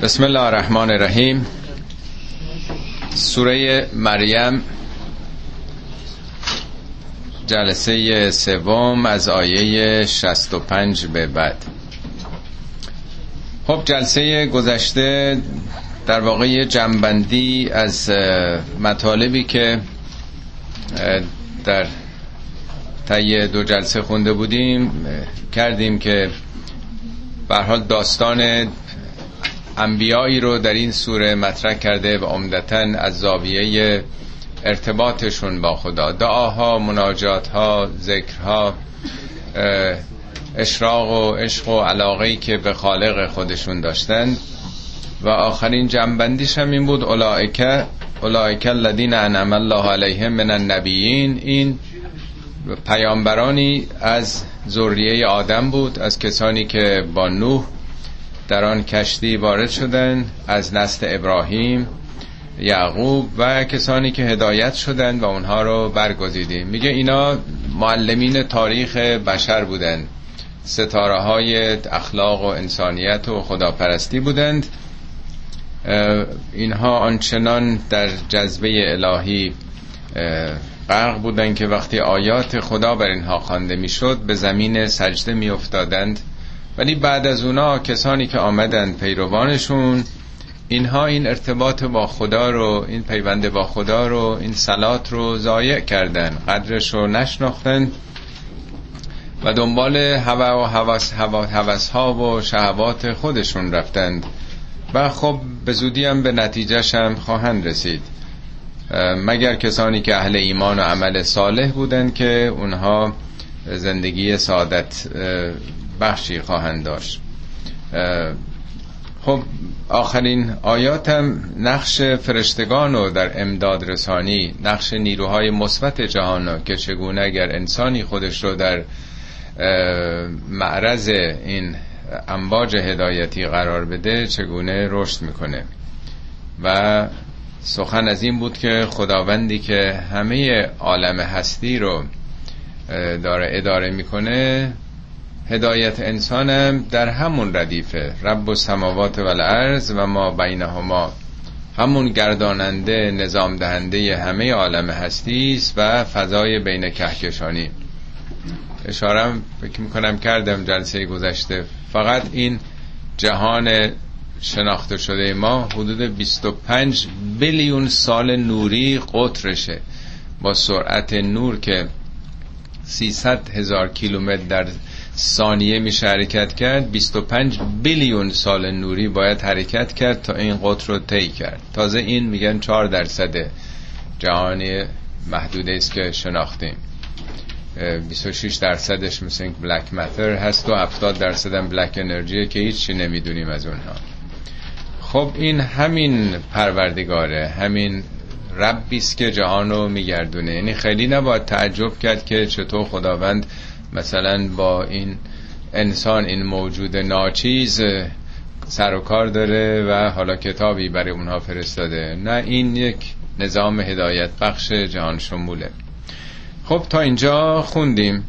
بسم الله الرحمن الرحیم. سوره مریم جلسه سوم از آیه 65 به بعد. خب جلسه گذشته در واقع جنبندی از مطالبی که در طی دو جلسه خونده بودیم کردیم که به حال داستان انبیایی رو در این سوره مطرح کرده و عمدتا از زاویه ارتباطشون با خدا. دعاها مناجاتها ذکرها اشراق و عشق و علاقه که به خالق خودشون داشتند و آخرین جنبندیش هم این بود اولائکه اولائکه الذین انعم الله علیهم من النبیین. این پیامبرانی از ذریه آدم بود از کسانی که با نوح در آن کشتی وارد شدند از نسل ابراهیم یعقوب و کسانی که هدایت شدند و اونها رو برگزیدیم. میگه اینا معلمین تاریخ بشر بودند. ستاره های اخلاق و انسانیت و خداپرستی بودند. اینها آنچنان در جذبه الهی غرق بودند که وقتی آیات خدا بر اینها خوانده می‌شد به زمین سجده می افتادند ولی بعد از اونا کسانی که آمدند پیروانشون اینها این ارتباط با خدا رو این پیوند با خدا رو این سلات رو ضایع کردن قدرش رو نشناختن و دنبال هوا و هوس, هوا هوس ها و شهوات خودشون رفتند. و خب به زودی هم به نتیجهش هم خواهند رسید. مگر کسانی که اهل ایمان و عمل صالح بودند که اونها زندگی سعادت بخشی خواهند داشت. خب آخرین آیات هم نقش فرشتگان رو در امداد رسانی نقش نیروهای مثبت جهان که چگونه اگر انسانی خودش رو در معرض این امواج هدایتی قرار بده چگونه رشد می‌کنه. و سخن از این بود که خداوندی که همه عالم هستی رو داره اداره می‌کنه هدایت انسانم در همون ردیفه. رب و سماوات و الارض و ما بینهما. همون گرداننده نظام دهنده همه عالم هستی است و فضای بین کهکشانی. اشارم فکر می‌کنم کردم جلسه گذشته. فقط این جهان شناخته شده ما حدود 25 بیلیون سال نوری قطرشه. با سرعت نور که 300 هزار کیلومتر در ثانیه میشه حرکت کرد 25 بیلیون سال نوری باید حرکت کرد تا این قطر رو طی کرد. تازه این میگن 4 درصد جهانی محدوده است که شناختیم. 26 درصدش مثل بلک ماتر هست و 70 درصد هم بلک انرژیه که هیچی نمی‌دونیم از اونها. خب این همین پروردگاره همین ربی است که جهان رو میگردونه. یعنی خیلی نباید تعجب کرد که چطور خداوند مثلا با این انسان این موجود ناچیز سر و کار داره و حالا کتابی برای اونها فرستاده. نه این یک نظام هدایت بخش جهان شموله. خب تا اینجا خوندیم.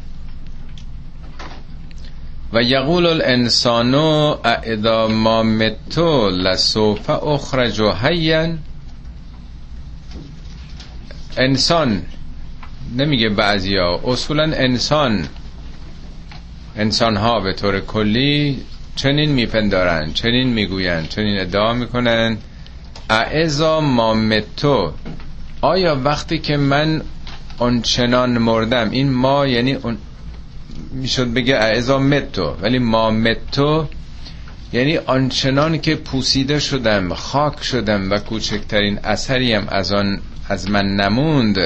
و یقول الانسان اذا ما متو لسوف اخرج حیا. انسان نمیگه بعضیا اصولا انسان انسان ها به طور کلی چنین میپندارن چنین می‌گویند چنین ادعا می‌کنن اعزا ما متو. آیا وقتی که من آنچنان مردم این ما یعنی اون می‌شد بگه اعزا متو ولی ما متو یعنی آنچنان که پوسیده شدم خاک شدم و کوچکترین اثری هم از آن از من نموند.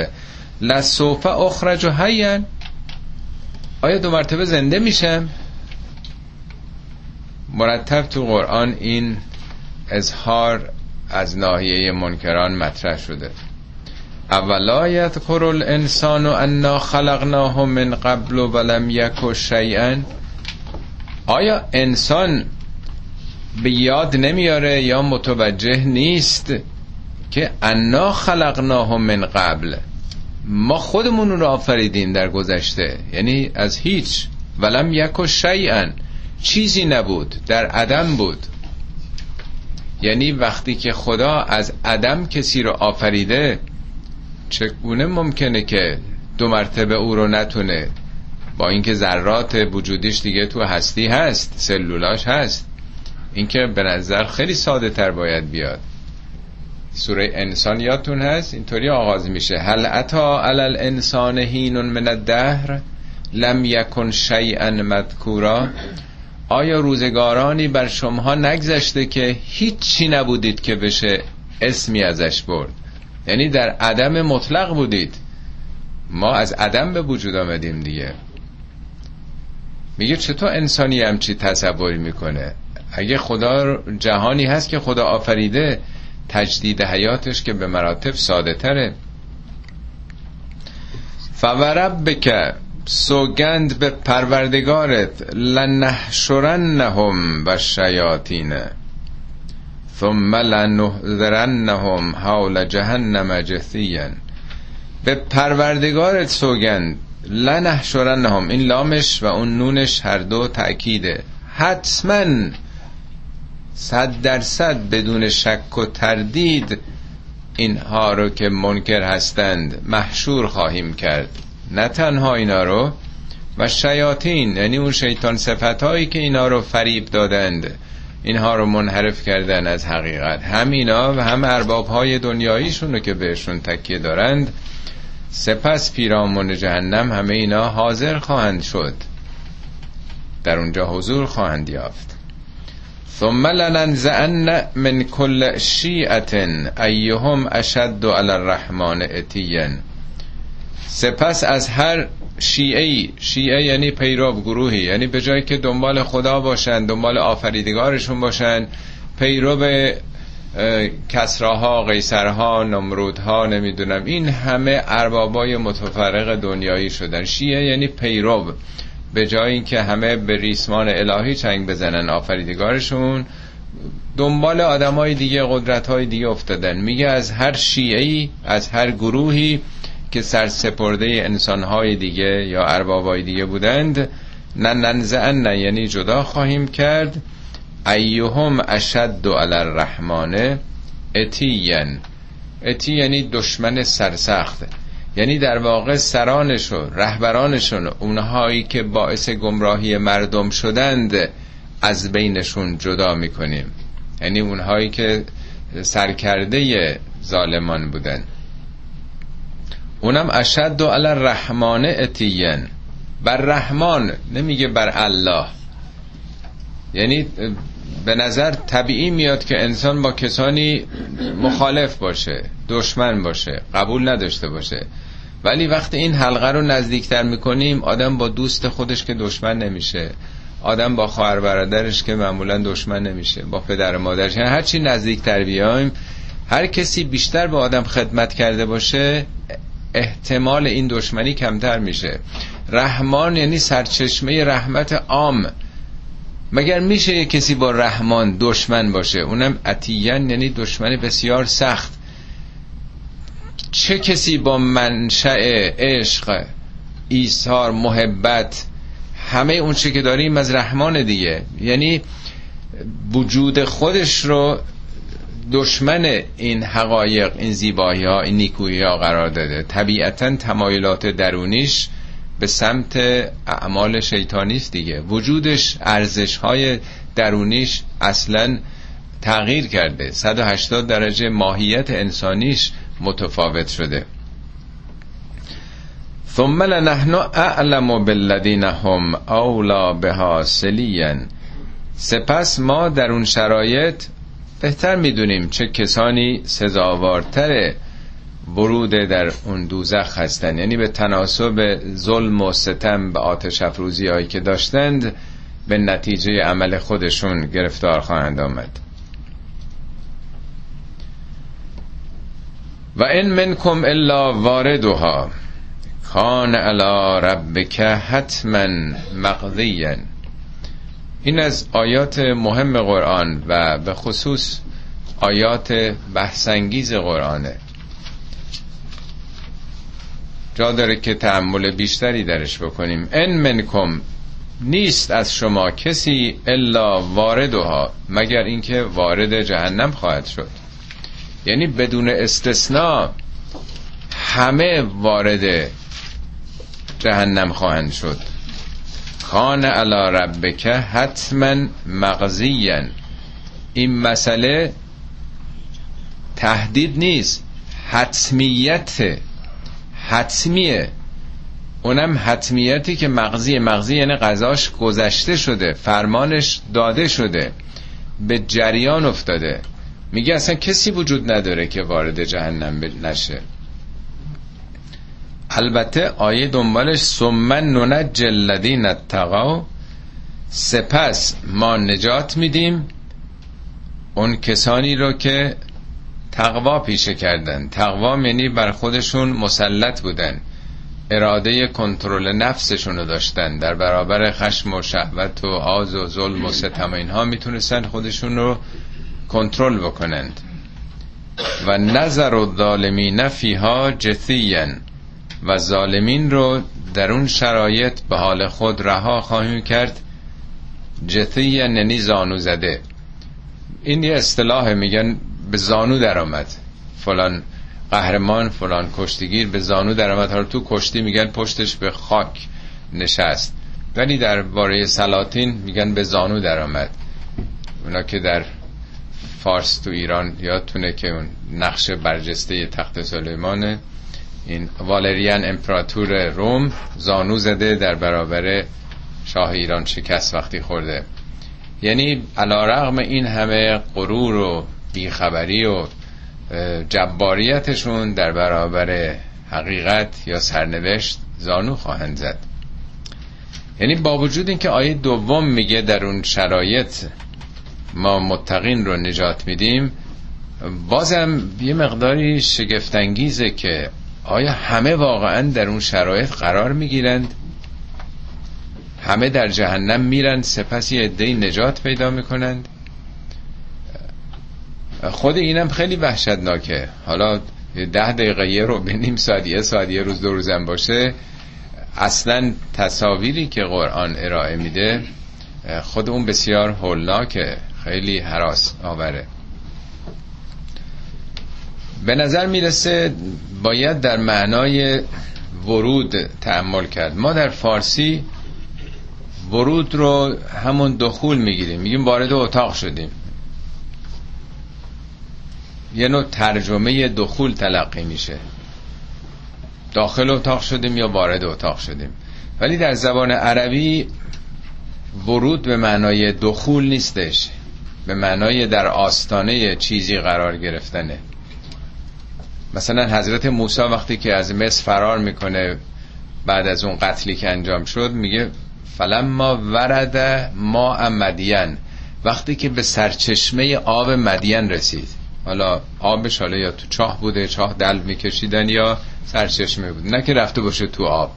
لسوف اخرج و آیا دو مرتبه زنده میشم مرتب تو قرآن این اظهار از ناحیه منکران مطرح شده. اولا یذکر الانسان انا خلقناه من قبل ولم یک شیئا. آیا انسان به یاد نمیاره یا متوجه نیست که انا خلقناه من قبل؟ ما خودمون رو آفریدیم در گذشته. یعنی از هیچ. ولم یک و شیئن چیزی نبود. در عدم بود. یعنی وقتی که خدا از عدم کسی رو آفریده چگونه ممکنه که دو مرتبه او رو نتونه؟ با اینکه ذرات وجودیش دیگه تو هستی هست سلولاش هست. اینکه به نظر خیلی ساده تر باید بیاد. سوره انسان یادتون هست؟ اینطوری آغاز میشه. هل اتا علی الانسان هین من الدهر لم یکن شیئا مذکورا. آیا روزگارانی بر شما نگذشته که هیچی نبودید که بشه اسمی ازش برد؟ یعنی در عدم مطلق بودید. ما از عدم به وجود آمدیم دیگه. میگه چطور انسانی همچی تصوری می‌کنه؟ اگه خدا جهانی هست که خدا آفریده تجدید حیاتش که به مراتب ساده تره. فورب بکه سوگند به پروردگارت لنحشرنهم و شیاطین. ثم لنحذرنهم حول جهنم جثیا. به پروردگارت سوگند لنحشرنهم. این لامش و اون نونش هر دو تأکیده. حتما صد درصد بدون شک و تردید اینها رو که منکر هستند محشور خواهیم کرد. نه تنها اینا رو و شیاطین یعنی اون شیطان صفت هایی که اینا رو فریب دادند اینها رو منحرف کردن از حقیقت. هم اینا و هم ارباب های دنیاییشون رو که بهشون تکیه دارند سپس پیرامون جهنم همه اینا حاضر خواهند شد. در اونجا حضور خواهند یافت. ثم لننزعن من كل شیعت ایهم اشد علی الرحمن اتیا سپس از هر شیعه شیعه یعنی پیرو گروهی یعنی به جایی که دنبال خدا باشن دنبال آفریدگارشون باشن پیرو کسراها قیصرها نمرودها نمی‌دونم این همه اربابای متفرق دنیایی شدن. شیعه یعنی پیرو. به جای اینکه همه به ریسمان الهی چنگ بزنن آفریدگارشون دنبال آدمای دیگه قدرت های دیگه افتادن. میگه از هر شیعی از هر گروهی که سرسپرده انسان های دیگه یا اربابای دیگه بودند نه نه یعنی جدا خواهیم کرد. ایهم اشد علی الرحمن اتین اتی یعنی دشمن سرسخت. یعنی در واقع سرانشون رهبرانشون اونهایی که باعث گمراهی مردم شدند از بینشون جدا می‌کنیم. یعنی اونهایی که سرکرده ظالمان بودن. اونم اشد و علی رحمان اتین بر رحمان نمیگه بر الله. یعنی به نظر طبیعی میاد که انسان با کسانی مخالف باشه دشمن باشه قبول نداشته باشه. ولی وقتی این حلقه رو نزدیکتر می‌کنیم آدم با دوست خودش که دشمن نمیشه. آدم با خواهر برادرش که معمولا دشمن نمیشه با پدر و مادرش. یعنی هر چی نزدیکتر بیایم هر کسی بیشتر به آدم خدمت کرده باشه احتمال این دشمنی کمتر میشه. رحمان یعنی سرچشمه رحمت عام. مگر میشه کسی با رحمان دشمن باشه؟ اونم اتیان یعنی دشمن بسیار سخت. چه کسی با منشأ عشق ایثار محبت همه اون چه که داریم از رحمان دیگه؟ یعنی وجود خودش رو دشمن این حقایق این زیبایی ها این نیکویی ها قرار داده. طبیعتا تمایلات درونیش به سمت اعمال شیطانیست دیگه. وجودش ارزش های درونیش اصلا تغییر کرده. 180 درجه ماهیت انسانیش متفاوت شده. ثم لنحن اعلم بالذین هم اولا بها سلیا سپس ما در اون شرایط بهتر می‌دونیم چه کسانی سزاوارتر ورود در اون دوزخ هستند یعنی به تناسب ظلم و ستم به آتش افروزی هایی که داشتند به نتیجه عمل خودشون گرفتار خواهند آمد. و این منکم الا واردها. کان علی ربک حتما مقضیا. این از آیات مهم قرآن و به خصوص آیات بحثانگیز قرآنه. جا داره که تعمل بیشتری درش بکنیم. ان منکم نیست از شما کسی الا واردها مگر اینکه وارد جهنم خواهد شد. یعنی بدون استثناء همه وارد جهنم خواهند شد. خان علا ربک حتما مغزیا. این مسئله تهدید نیست حتمیت حتمیه. اونم حتمیتی که مغزی مغزی یعنی قضاش گذشته شده فرمانش داده شده به جریان افتاده. میگه اصلا کسی وجود نداره که وارد جهنم نشه. البته آیه دنبالش سمن نونج الذین اتقوا. سپس ما نجات میدیم اون کسانی رو که تقوا پیشه کردن. تقوا یعنی بر خودشون مسلط بودن. اراده کنترل نفسشون رو داشتن. در برابر خشم و شهوت و آز و ظلم و ستم اینها می‌تونستن خودشون رو کنترل بکنند. و نظر و ظالمین فیها جثیین و ظالمین رو در اون شرایط به حال خود رها خواهیم کرد. جثیین یعنی زانو زده. این یه اصطلاح میگن به زانو در آمد فلان قهرمان فلان کشتیگیر به زانو در آمد حالا تو کشتی میگن پشتش به خاک نشست. ولی در باره سلاطین میگن به زانو در آمد اونا که در فارس تو ایران یادتونه که اون نقش برجسته تخت سلیمانه. این والریان امپراتور روم زانو زده در برابر شاه ایران شکست وقتی خورده. یعنی علا رغم این همه غرور و بیخبری و جباریتشون در برابر حقیقت یا سرنوشت زانو خواهند زد. یعنی با وجود اینکه آیه دوم میگه در اون شرایط ما متقین رو نجات میدیم بازم یه مقداری شگفتانگیزه که آیا همه واقعا در اون شرایط قرار می‌گیرند؟ همه در جهنم میرن سپس یه عده نجات پیدا می‌کنند؟ خود اینم خیلی وحشتناکه. حالا ده دقیقه یه رو به نیم ساعت یه ساعت یه روز دو روزم باشه. اصلا تصاویری که قرآن ارائه میده خود اون بسیار هولناکه. خیلی حراس آوره. به نظر می‌رسه باید در معنای ورود تعمل کرد. ما در فارسی ورود رو همون دخول می‌گیریم. میگیم وارد اتاق شدیم. یه نوع ترجمه دخول تلقی میشه. داخل اتاق شدیم یا وارد اتاق شدیم. ولی در زبان عربی ورود به معنای دخول نیستش. به معنای در آستانه چیزی قرار گرفتنه. مثلا حضرت موسی وقتی که از مصر فرار می‌کنه بعد از اون قتلی که انجام شد میگه فلما ورد ما مدین. وقتی که به سرچشمه آب مدین رسید. حالا آبش حالا یا تو چاه بوده چاه دلو میکشیدن یا سرچشمه بود. نه که رفته باشه تو آب.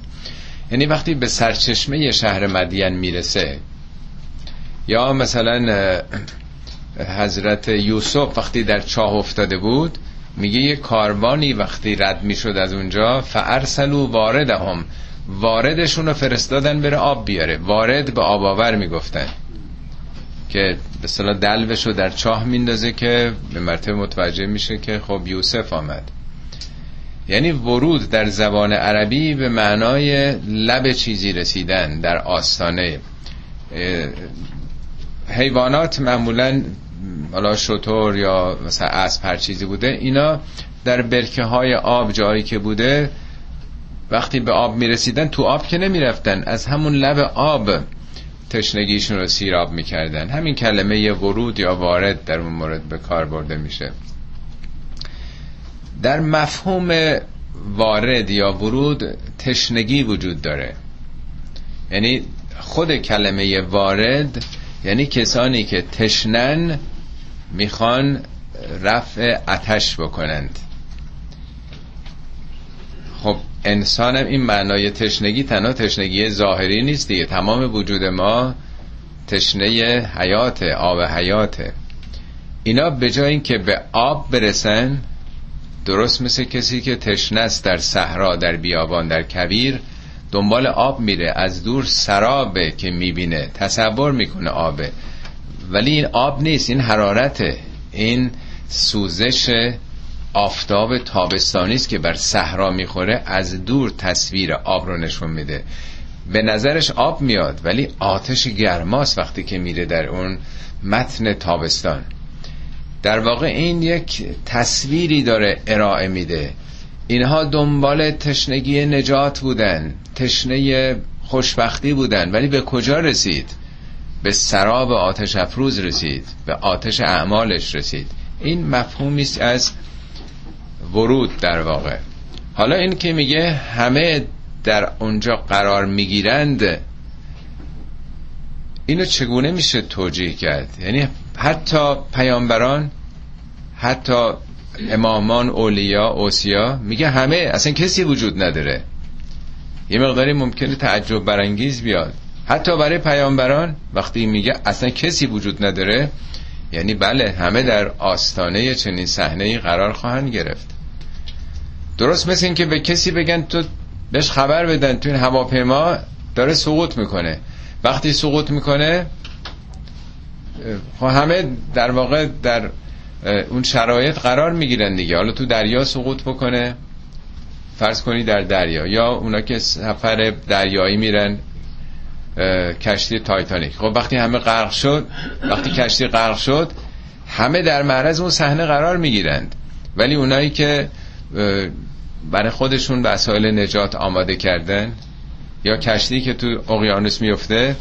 یعنی وقتی به سرچشمه شهر مدین می‌رسه یا مثلا حضرت یوسف وقتی در چاه افتاده بود میگه یه کاروانی وقتی رد می‌شد از اونجا فارسلو واردهم. واردشون رو فرستادن بره آب بیاره. وارد به آب آور می‌گفتن. که به صلاح دلوش رو در چاه میندازه که به مرتبه متوجه میشه که خب یوسف آمد. یعنی ورود در زبان عربی به معنای لب چیزی رسیدن در آستانه. حیوانات معمولا حالا شطور یا مثلا اسب هر چیزی بوده اینا در برکه های آب جایی که بوده وقتی به آب می‌رسیدن تو آب که نمی‌رفتن از همون لب آب تشنگیشون رو سیراب می‌کردن. همین کلمه ورود یا وارد در اون مورد به کار برده میشه. در مفهوم وارد یا ورود تشنگی وجود داره. یعنی خود کلمه وارد یعنی کسانی که تشنن می‌خوان رفع اتش بکنند. خب انسان هم این معنای تشنگی تنها تشنگی ظاهری نیست دیگه. تمام وجود ما تشنه حیات آب حیاته. اینا به جای اینکه به آب برسن درست مثل کسی که تشنه است در صحرا در بیابان در کویر دنبال آب میره. از دور سرابه که می‌بینه تصور می‌کنه آبه. ولی این آب نیست این حرارته. این سوزش آفتاب تابستانی است که بر صحرا می‌خوره از دور تصویر آب رو نشون میده. به نظرش آب میاد ولی آتش گرماست وقتی که میره در اون متن تابستان. در واقع این یک تصویری داره ارائه میده. اینها دنبال تشنگی نجات بودن تشنه خوشبختی بودن ولی به کجا رسید؟ به سراب آتش افروز رسید به آتش اعمالش رسید. این مفهومی است از ورود در واقع. حالا این که میگه همه در اونجا قرار می‌گیرند اینو چگونه میشه توجیه کرد؟ یعنی حتی پیامبران حتی امامان اولیا اوسیا میگه همه اصلا کسی وجود نداره. یه مقداری ممکنه تعجب برانگیز بیاد. حتی برای پیامبران وقتی میگه اصلا کسی وجود نداره یعنی بله همه در آستانه چنین صحنه قرار خواهند گرفت. درست مثل این که به کسی بگن تو بهش خبر بدن تو این هواپیما داره سقوط می‌کنه. وقتی سقوط می‌کنه خب همه در واقع در اون شرایط قرار می‌گیرن دیگه. حالا تو دریا سقوط بکنه فرض کنی در دریا یا اونا که سفر دریایی میرن کشتی تایتانیک. خب وقتی همه غرق شد وقتی کشتی غرق شد همه در معرض اون صحنه قرار می‌گیرند. ولی اونایی که برای خودشون وسایل نجات آماده کردن یا کشتی که تو اقیانوس میفته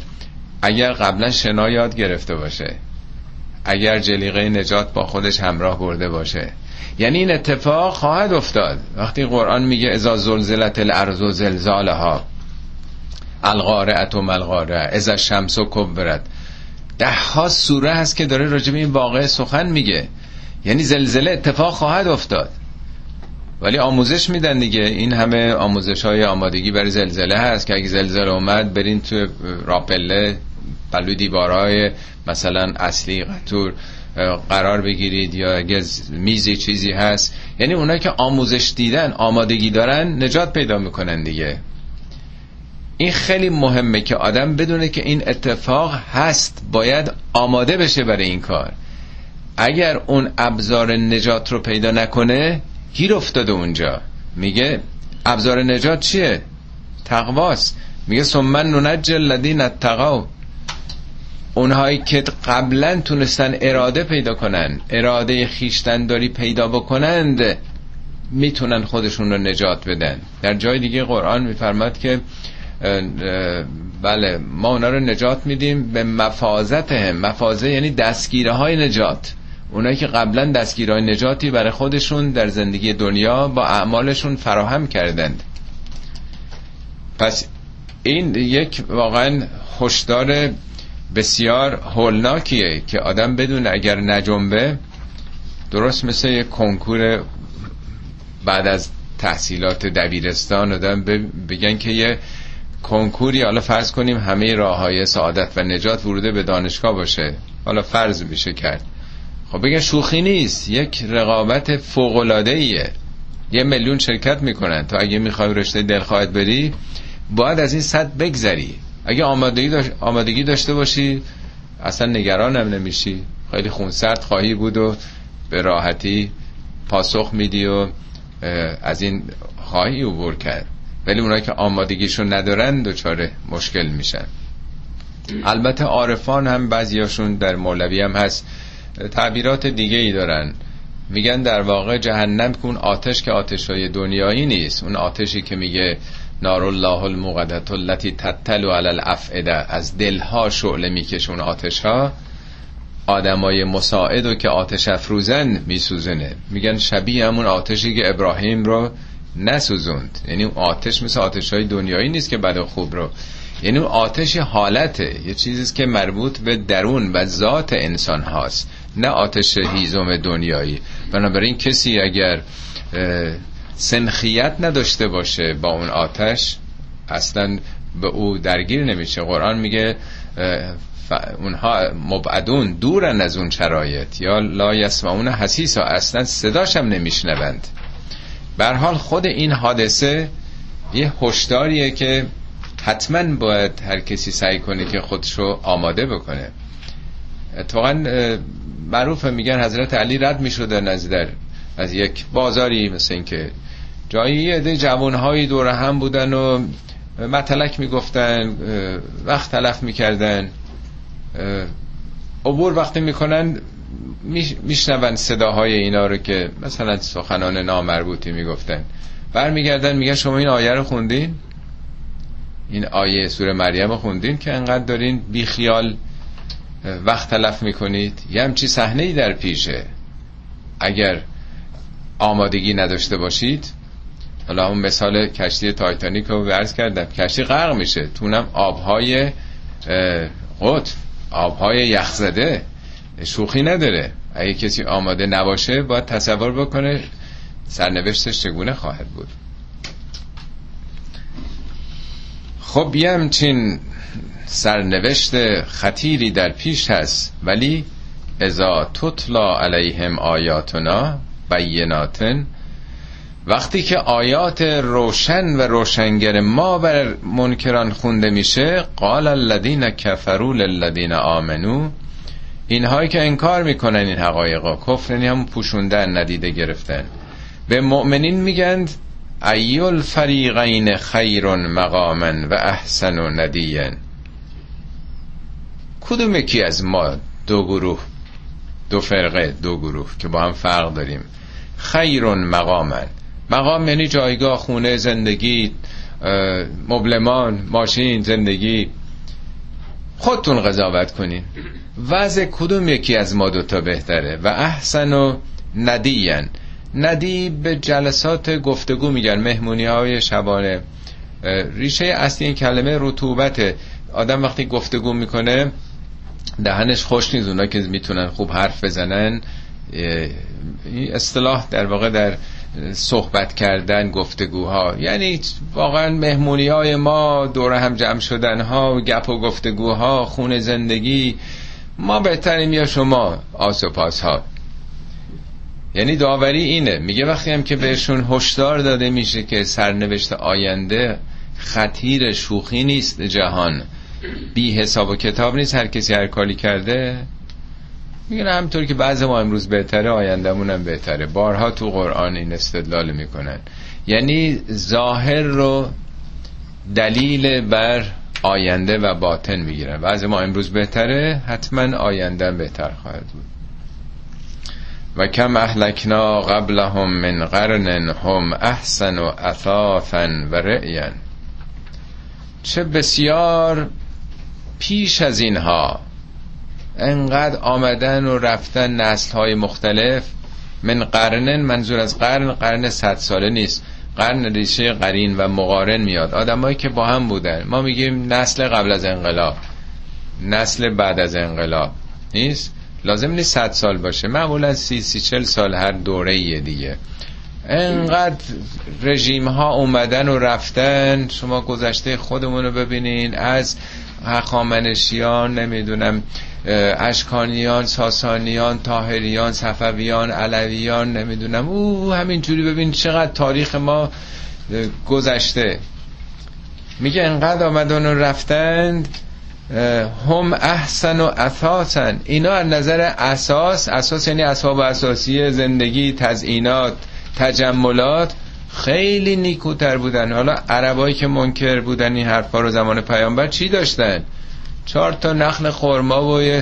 اگر قبلا شنا یاد گرفته باشه اگر جلیقه نجات با خودش همراه برده باشه. یعنی این اتفاق خواهد افتاد. وقتی قرآن میگه ازا زلزلت الارض و زلزالها القارعت و ملقارعه ازا شمس و کبرد ده ها سوره هست که داره راجب این واقع سخن میگه. یعنی زلزله اتفاق خواهد افتاد. ولی آموزش میدن دیگه. این همه آموزش های آمادگی برای زلزله هست که اگه زلزله اومد برین تو راپله پلو دیوارهای مثلا اصلی قطور قرار بگیرید یا اگه میزی چیزی هست. یعنی اونایی که آموزش دیدن آمادگی دارن نجات پیدا می‌کنن دیگه. این خیلی مهمه که آدم بدونه که این اتفاق هست. باید آماده بشه برای این کار. اگر اون ابزار نجات رو پیدا نکنه گیر افتاده اونجا. میگه ابزار نجات چیه؟ تقواست. میگه سمن ننج الذین اتقوا. اونهایی که قبلا تونستن اراده پیدا کنن اراده خیشتنداری پیدا بکنند می‌تونن خودشون رو نجات بدن. در جای دیگه قرآن میفرماد که بله ما اونا رو نجات میدیم به مفازت هم مفازه یعنی دستگیره های نجات. اونایی که قبلا دستگیره های نجاتی برای خودشون در زندگی دنیا با اعمالشون فراهم کردند. پس این یک واقعا هشدار بسیار هولناکیه که آدم بدون اگر نجنبه درست مثل یک کنکور بعد از تحصیلات دبیرستان آدم بگن که یه کنکوری حالا فرض کنیم همه راه های سعادت و نجات وروده به دانشگاه باشه. حالا فرض میشه کرد. خب بگن شوخی نیست. یک رقابت فوق ایه یه میلیون شرکت می‌کنن. تو اگه می‌خوای رشته دلخواهت بری باید از این صد بگذری. اگه آمادگی, داشت آمادگی داشته باشی اصلا نگران هم نمیشی. خیلی خونسرد خواهی بود و به راحتی پاسخ میدی و از این خواهی عبور کرد. ولی اونایی که آمادگیشون ندارن دچار مشکل میشن. البته عارفان هم بعضیاشون در مولوی هم هست. تعبیرات دیگه ای دارن. میگن در واقع جهنم کن آتش که آتش های دنیایی نیست اون آتشی که میگه نار الله المقدت التي تتلو علی الافئده از دلها شعله میکشون آتش ها آدمای مساعد و که آتش افروزن میسوزنه میگن شبیه همون آتشی که ابراهیم رو نسوزوند. یعنی اون آتش مثل آتش های دنیایی نیست که بد خوب رو. یعنی اون آتش حالته. یه چیزیست که مربوط به درون و ذات انسان هاست. نه آتش هیزم دنیایی. بنابراین کسی اگر سنخیت نداشته باشه با اون آتش اصلا به او درگیر نمیشه. قرآن میگه اونها مبعدون دورن از اون شرایط. یا لا یسمعون حسیسا اصلا صداش هم نمیشنوند. بر حال خود این حادثه یه هشداریه که حتما باید هر کسی سعی کنه که خودشو آماده بکنه. اتفاقا معروف میگن حضرت علی رد می‌شدن از در از یک بازاری مثل این که جایی یه جوانهایی دور هم بودن و مطلک می‌گفتن وقت تلف می‌کردن عبور وقتی می‌کنن میشنون صداهای اینا رو که مثلا سخنان نامربوطی می‌گفتن. برمیگردن میگن شما این آیه رو خوندین؟ این آیه سوره مریم رو خوندین که انقدر دارین بیخیال وقت تلف می‌کنید. یه همچی صحنه ای در پیشه. اگر آمادگی نداشته باشید حالا اون مثال کشتی تایتانیک رو برز کردم. کشتی غرق میشه. تونم آبهای قطب آبهای یخزده شوخی نداره. اگه کسی آماده نباشه باید تصور بکنه سرنوشتش چگونه خواهد بود. خب یه همچین سرنوشت خطیری در پیش هست ولی ازا تطلا علیهم آیاتنا بیناتن وقتی که آیات روشن و روشنگر ما بر منکران خونده میشه قال الذین کفروا للذین آمنو اینهایی که انکار می‌کنن این حقایقا کفر یعنی هم پوشوندن ندیده گرفتن. به مؤمنین میگند ایول فریقین خیر مقاما و احسن و ندین کدوم یکی از ما دو گروه دو فرقه دو گروه که با هم فرق داریم؟ خیر مقاما مقام یعنی جایگاه خونه زندگی مبلمان ماشین زندگی. خودتون قضاوت کنین. وضع کدوم یکی از ما دوتا بهتره؟ و احسن و ندیین. ندی به جلسات گفتگو میگن مهمونی های شبانه ریشه اصلی این کلمه رطوبته. آدم وقتی گفتگو می‌کنه دهنش خوش نیست اونا که می‌تونن خوب حرف بزنن این اصطلاح در واقع در صحبت کردن گفتگوها. یعنی واقعا مهمونی های ما دور هم جمع شدن ها گپ و گفتگوها خون زندگی ما بهتریم یا شما؟ آس و پاس ها یعنی داوری اینه. میگه وقتی هم که بهشون هشدار داده میشه که سرنوشت آینده خطیر شوخی نیست جهان بی حساب و کتاب نیست هر کسی هر کاری کرده. میگن همطور که بعض ما امروز بهتره آیندهمون هم بهتره. بارها تو قرآن این استدلال می‌کنن. یعنی ظاهر رو دلیل بر آینده و باطن می‌گیرن. بعض ما امروز بهتره حتما آینده بهتر خواهد بود. و کم اهلکنا قبلهم من قرن هم احسن و اثاثا و رعین چه بسیار پیش از اینها انقدر آمدن و رفتن نسل های مختلف من قرنن منظور از قرن قرن صد ساله نیست. قرن ریشه قرین و مقارن میاد. آدمایی که با هم بودن. ما میگیم نسل قبل از انقلاب. نسل بعد از انقلاب. نیست؟ لازم نیست صد سال باشه. معمولا سی سی چل سال هر دوره یه دیگه. انقدر رژیم ها اومدن و رفتن. شما گذشته خودمون رو ببینین. از هخامنشیان نمی‌دونم اشکانیان ساسانیان تاهریان صفویان علویان نمی‌دونم. او همینجوری ببین چقدر تاریخ ما گذشته. میگه انقدر آمدن و رفتند هم احسن و اساسن. اینا از نظر اساس اساس یعنی اسباب اساسی زندگی تزئینات تجملات. خیلی نیکوتر بودن. حالا عربایی که منکر بودن این حرفا رو زمان پیامبر چی داشتن؟ چهار تا نخل خورما و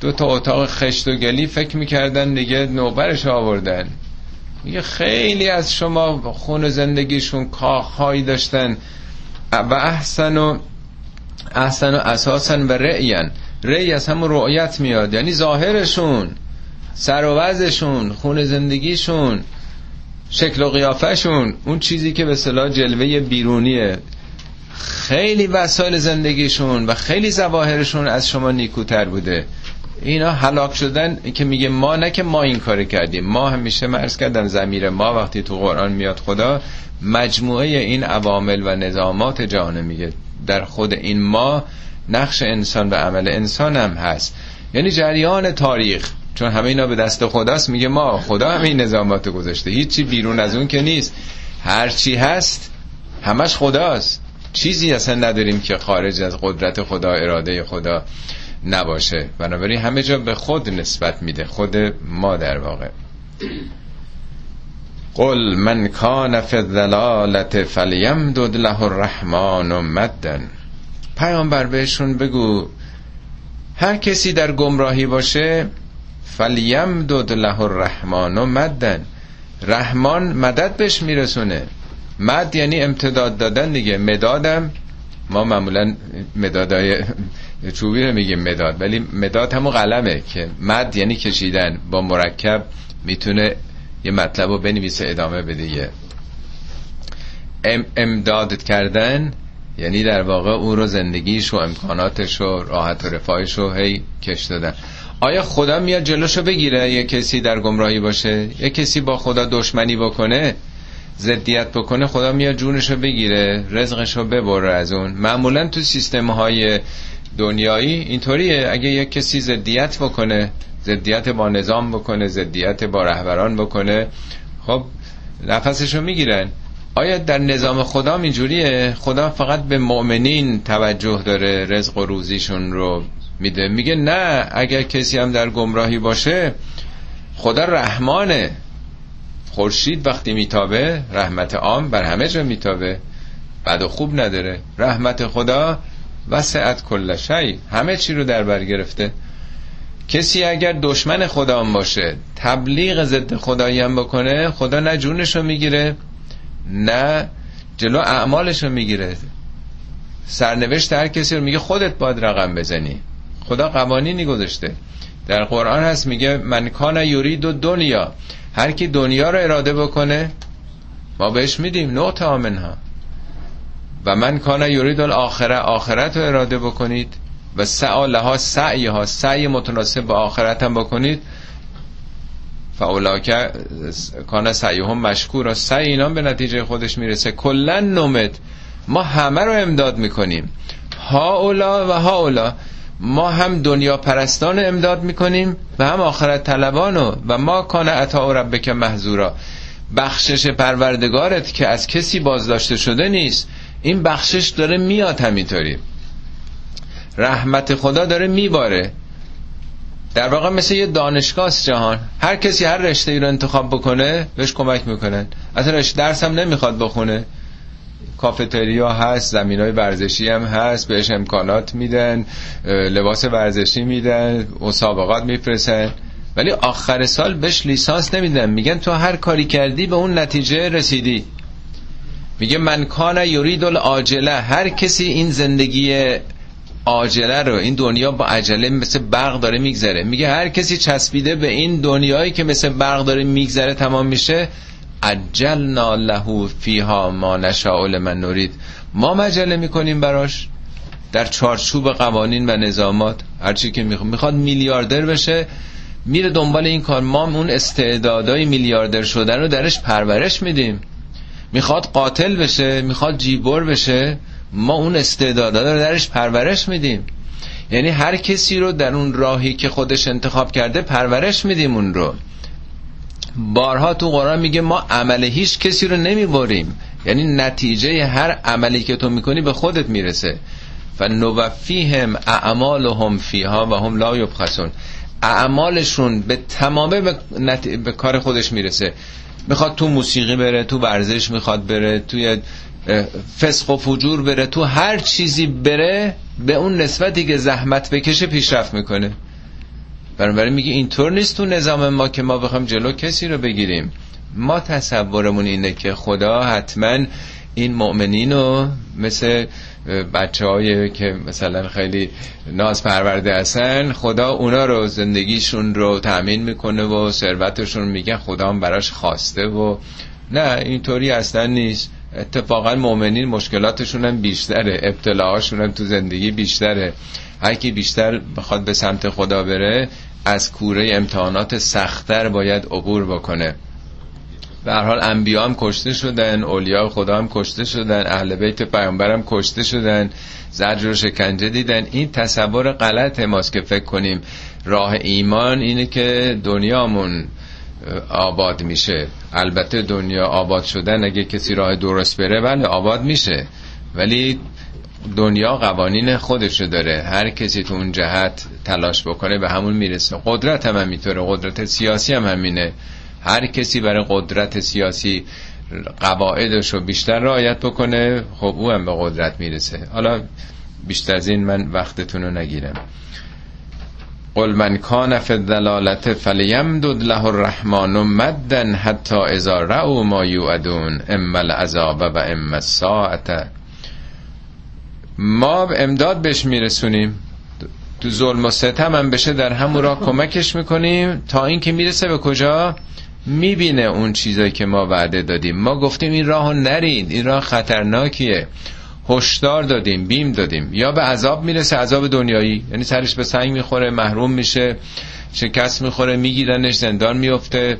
دو تا اتاق خشت و گلی فکر می‌کردن دیگه نوبرش آوردن. میگه خیلی از شما خون زندگیشون کاخهایی داشتن. و احسن و احسن و اساسا و رعین رعی از همون رعیت میاد. یعنی ظاهرشون سر و خون زندگیشون. شکل و قیافهشون اون چیزی که به صلاح جلوه بیرونیه. خیلی وسایل زندگیشون و خیلی زواهرشون از شما نیکوتر بوده. اینا هلاک شدن که میگه ما نه که ما این کار کردیم. ما همیشه مرز کردم زمیر ما وقتی تو قرآن میاد خدا مجموعه این عوامل و نظامات جهان میگه. در خود این ما نقش انسان و عمل انسان هم هست. یعنی جریان تاریخ. چون همه اینا به دست خداست میگه ما خدا همه این نظامات گذاشته. هیچی بیرون از اون که نیست. هرچی هست همش خداست. چیزی اصلا نداریم که خارج از قدرت خدا اراده خدا نباشه. بنابراین همه جا به خود نسبت میده. خود ما در واقع. قل من کان فی الضلالت فلیمدد له الرحمن مدن. پیامبر بهشون بگو هر کسی در گمراهی باشه فلیمدد له الرحمن مدن رحمان مدد بهش میرسونه. مد یعنی امتداد دادن دیگه. مدادم ما معمولا مدادای چوبی رو میگیم مداد ولی مداد همون قلمه که مد یعنی کشیدن. با مرکب می‌تونه یه مطلب رو بنویسه ادامه بده ام امداد کردن یعنی در واقع او رو زندگیش و امکاناتش و راحت و رفاهش رو هی کش دادن. آیا خدا میاد جلوشو بگیره یه کسی در گمراهی باشه؟ یه کسی با خدا دشمنی بکنه زدیت بکنه خدا میاد جونشو بگیره رزقشو ببره از اون. معمولا تو سیستم های دنیایی اینطوریه. اگه یک کسی زدیت بکنه زدیت با نظام بکنه زدیت با رهبران بکنه خب نفسشو می‌گیرن. آیا در نظام خدا اینجوریه؟ خدا فقط به مؤمنین توجه داره رزق و روزیشون رو. میده. میگه نه اگر کسی هم در گمراهی باشه خدا رحمانه. خورشید وقتی میتابه رحمت عام بر همه جا میتابه. بد و خوب نداره. رحمت خدا وسعت کل شی. همه چی رو در بر گرفته. کسی اگر دشمن خدا هم باشه تبلیغ ضد خدایی هم بکنه خدا نه جونش رو می‌گیره نه جلو اعمالش رو می‌گیره. سرنوشت هر کسی رو میگه خودت باید رقم بزنی. خدا قوانینی گذاشته در قرآن هست میگه من کان یورید و دنیا هر کی دنیا رو اراده بکنه ما بهش میدیم. نوت آمنها و من کان یورید الاخره آخرت رو اراده بکنید. و سعالها سعی ها سعی متناسب با آخرت هم بکنید. فاولاک کان سعی هم مشکور و سعی اینا به نتیجه خودش می‌رسه. کلا نومد ما همه رو امداد می‌کنیم. ها اولا و ها اولا ما هم دنیا پرستان امداد می‌کنیم و هم آخرت طلبانو و ما کان عطا ربک محزورا بخشش پروردگارت که از کسی بازداشته شده نیست. این بخشش داره میاد همینطوری. رحمت خدا داره میباره. در واقع مثل یه دانشگاه جهان. هر کسی هر رشته ای رو انتخاب بکنه بهش کمک می‌کنن اصلا درس هم نمی‌خواد بخونه. کافتریا هست زمین های ورزشی هم هست بهش امکانات میدن لباس ورزشی میدن مسابقات میفرسن ولی آخر سال بهش لیسانس نمیدن. میگن تو هر کاری کردی به اون نتیجه رسیدی. میگه من کان یرید العاجله. هر کسی این زندگی عاجله رو این دنیا با عجله مثل برق داره میگذره. میگه هر کسی چسبیده به این دنیایی که مثل برق داره میگذره تمام میشه عجلنا له فیها ما نشاء لمن نرید. ما مجله می‌کنیم براش در چارچوب قوانین و نظامات. هرچی که می‌خواد می‌خواد میلیاردر بشه میره دنبال این کار. ما اون استعدادای میلیاردر شدن رو درش پرورش میدیم. می‌خواد قاتل بشه می‌خواد جیبور بشه ما اون استعدادا رو درش پرورش میدیم. یعنی هر کسی رو در اون راهی که خودش انتخاب کرده پرورش میدیم اون رو. بارها تو قرآن میگه ما عمل هیچ کسی رو نمی‌بریم. یعنی نتیجه هر عملی که تو می‌کنی به خودت می‌رسه. و نوفیهم اعمالهم فیها و هم لا یبخسون. اعمالشون به تمامه به, به کار خودش می‌رسه. می‌خواد تو موسیقی بره تو ورزش می‌خواد بره توی فسق و فجور بره تو هر چیزی بره به اون نسبتی که زحمت بکشه پیشرفت می‌کنه. بنابراین میگه اینطور نیست تو نظام ما که ما بخوام جلو کسی رو بگیریم. ما تصورمون اینه که خدا حتما این مؤمنین رو مثل بچه های که مثلا خیلی ناز پرورده هستن خدا اونا رو زندگیشون رو تأمین می‌کنه و ثروتشون میگه خدا هم براش خواسته و نه اینطوری اصلا نیست. اتفاقا مؤمنین مشکلاتشون هم بیشتره ابتلاهاشون هم تو زندگی بیشتره. هر کی بیشتر بخواد به سمت خدا بره از کوره امتحانات سختتر باید عبور بکنه. به هر حال انبیا هم کشته شدن اولیا خدا هم کشته شدن اهل بیت پیامبر هم کشته شدن زجر و شکنجه دیدن. این تصور غلط ماست که فکر کنیم. راه ایمان اینه که دنیامون آباد میشه. البته دنیا آباد شدن اگه کسی راه درست بره بله آباد میشه. ولی دنیا قوانین خودشو داره. هر کسی تو اون جهت تلاش بکنه به همون می‌رسه. قدرت هم همینطوره. قدرت سیاسی هم همینه. هر کسی برای قدرت سیاسی قواعدش رو بیشتر رعایت بکنه خب او هم به قدرت می‌رسه. حالا بیشتر از این من وقتتون رو نگیرم. قل من کان فی الدلالت فلیمدد له الرحمن مدا حتی اذا رأوا ما یوعدون اما العذاب و اما الساعت ما امداد بهش میرسونیم. تو ظلم و ستم هم بشه در همون راه کمکش می‌کنیم. تا اینکه می‌رسه به کجا؟ می‌بینه اون چیزایی که ما وعده دادیم. ما گفتیم این راهو نرید این راه خطرناکیه. هشدار دادیم بیم دادیم. یا به عذاب می‌رسه عذاب دنیایی. یعنی سرش به سنگ می‌خوره محروم میشه. شکست می‌خوره میگیرنش زندان میفته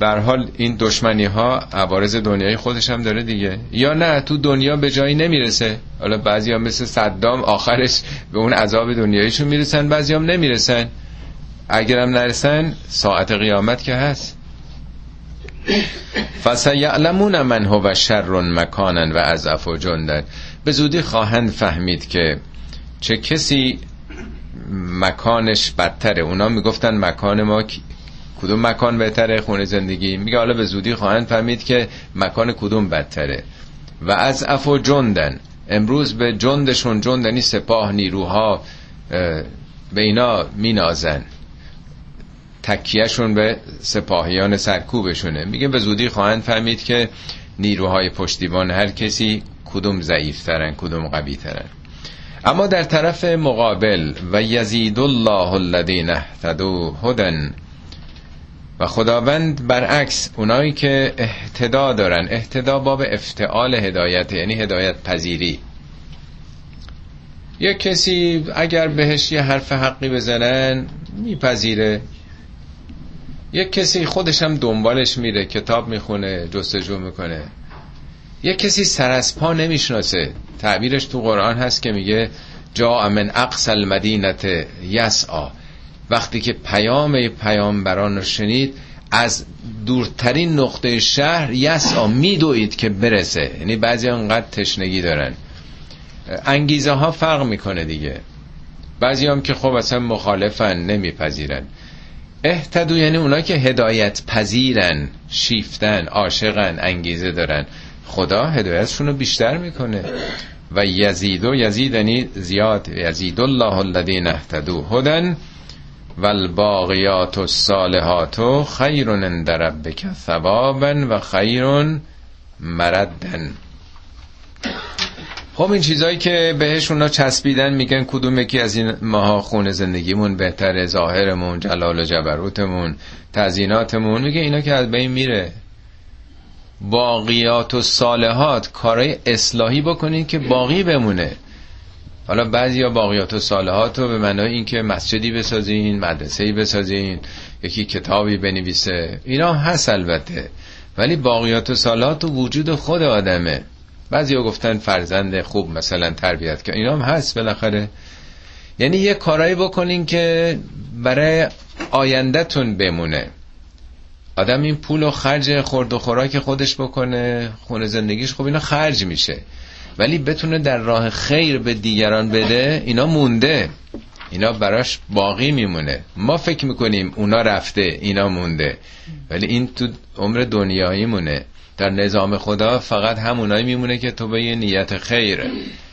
بر حال این دشمنی ها عوارض دنیای خودش هم داره دیگه. یا نه تو دنیا به جایی نمی‌رسه. حالا بعضی مثل صدام آخرش به اون عذاب دنیاییشون می‌رسن بعضی هم نمی‌رسن. اگرم نرسن ساعت قیامت که هست. فسیعلمون من هو شر مکانن و اضعف جندن. به زودی خواهند فهمید که چه کسی مکانش بدتره. اونا می‌گفتن مکان ما کدوم مکان بهتره خونه زندگی. میگه حالا به زودی خواهند فهمید که مکان کدوم بدتره. و از افو جندن. امروز به جندشون جندنی سپاه نیروها به اینا مینازن. تکیهشون به سپاهیان سرکوبشونه. میگه به زودی خواهند فهمید که نیروهای پشتیبان هر کسی کدوم ضعیفترن کدوم قوی ترن اما در طرف مقابل و یزید الله الذین اهتدوا هدن. و خداوند برعکس اونایی که اهتدا دارن. اهتدا باب افتعال هدایت یعنی هدایت پذیری. یک کسی اگر بهش یه حرف حقی بزنن میپذیره. یک کسی خودش هم دنبالش میره کتاب می‌خونه جستجو می‌کنه. یک کسی سر از پا نمی‌شناسه. تعبیرش تو قرآن هست که میگه جا من اقصى المدینت یسعا وقتی که پیام پیامبران رو شنید از دورترین نقطه شهر یسعا میدوید که برسه. یعنی بعضی انقدر تشنگی دارن. انگیزه ها فرق می‌کنه دیگه. بعضی هم که خب اصلا مخالفن نمیپذیرن. اهتدو یعنی اونا که هدایت پذیرن شیفتن عاشقن انگیزه دارن. خدا هدایتشون رو بیشتر می‌کنه. و یزید و یزید یعنی زیاد. یزید الله الذین اهتدو. هدن و الباقیات الصالحات خیر عند ربک ثوابا و خیر مردن. خب این چیزایی که بهش اونا چسبیدن میگن کدوم یکی از این ماها خونه زندگیمون بهتره ظاهرمون جلال و جبروتمون تزیناتمون میگه اینا که از بین میره. باقیات و صالحات کارای اصلاحی بکنین که باقی بمونه. حالا بعضی ها باقیات و صالحات رو به معنای اینکه مسجدی بسازین مدرسه‌ای بسازین یکی کتابی بنویسه. اینا هست البته. ولی باقیات و صالحات و وجود خود آدمه. بعضی ها گفتن فرزند خوب مثلا تربیت که اینا هم هست بالاخره. یعنی یه کارایی بکنین که برای آیندهتون بمونه. آدم این پول و خرج خورد و خوراک خودش بکنه خونه زندگیش خب اینا خرج میشه. ولی بتونه در راه خیر به دیگران بده اینا مونده. اینا براش باقی میمونه. ما فکر می‌کنیم اونا رفته اینا مونده. ولی این تو عمر دنیایی مونه. در نظام خدا فقط همونایی میمونه که تو به یه نیت خیر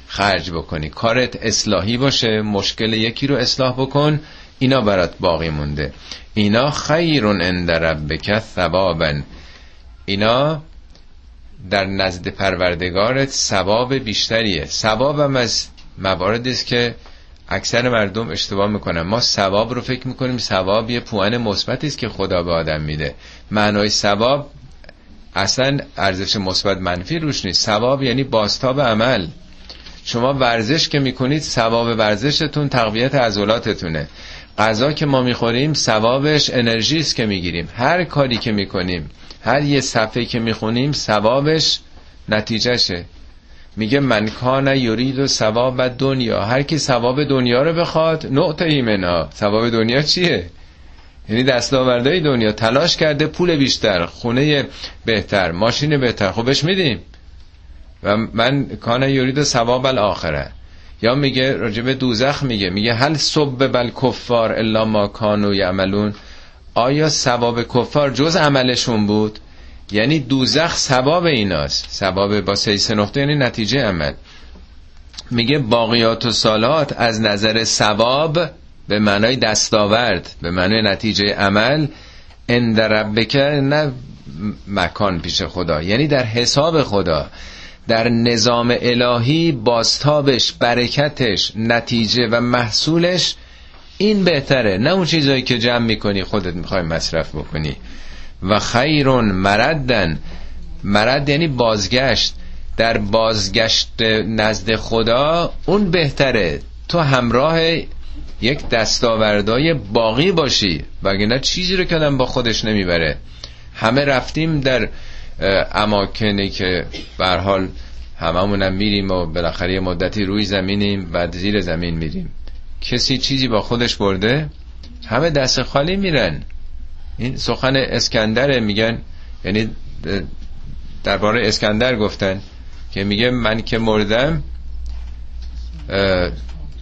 خرج بکنی. کارت اصلاحی باشه مشکل یکی رو اصلاح بکن اینا برات باقی مونده. اینا خیرون عند ربک ثوابا. اینا در نزد پروردگارت ثواب بیشتریه. ثوابم از مواردی است که اکثر مردم اشتباه می‌کنن. ما ثواب رو فکر می‌کنیم ثواب یه پوان مثبتی است که خدا به آدم میده. معنای ثواب اصلا ارزش مثبت منفی روش نیست. ثواب یعنی باستاب عمل. شما ورزش که می‌کنید ثواب ورزشتون تقویت عضلاتتونه. غذا که ما می‌خوریم ثوابش انرژی است که می‌گیریم. هر کاری که می‌کنیم هر یه صفحه که می‌خونیم ثوابش نتیجهشه. میگه من کان یورید و ثواب دنیا. هر کی ثواب دنیا رو بخواد نقطه ایمنا ثواب دنیا چیه؟ یعنی دستاوردهای دنیا. تلاش کرده پول بیشتر خونه بهتر ماشین بهتر. بهش میدیم. و من کان یورید ثواب الاخره. یا میگه راجب دوزخ میگه. میگه هل صب بل کفار الا ما کانو یعملون. آیا ثواب کفار جز عملشون بود؟ یعنی دوزخ ثواب ایناست. ثواب با سه نقطه یعنی نتیجه عمل. میگه باقیات و سالات از نظر ثواب به معنای دستاورد به معنای نتیجه عمل اند ربک نه مکان پیش خدا. یعنی در حساب خدا در نظام الهی باستابش برکتش نتیجه و محصولش این بهتره. نه اون چیزایی که جمع می‌کنی خودت می‌خوای مصرف بکنی. و خیرون مردن. مرد یعنی بازگشت. در بازگشت نزد خدا اون بهتره. تو همراه یک دستاوردای باقی باشی. وگرنه چیزی رو که با خودش نمی‌بره. همه رفتیم در اماکنی که بر حال هممونم میریم و بالاخره مدتی روی زمینیم بعد زیر زمین میریم. کسی چیزی با خودش برده همه دست خالی میرن. این سخن اسکندر میگن یعنی درباره اسکندر گفتن که میگه من که مردم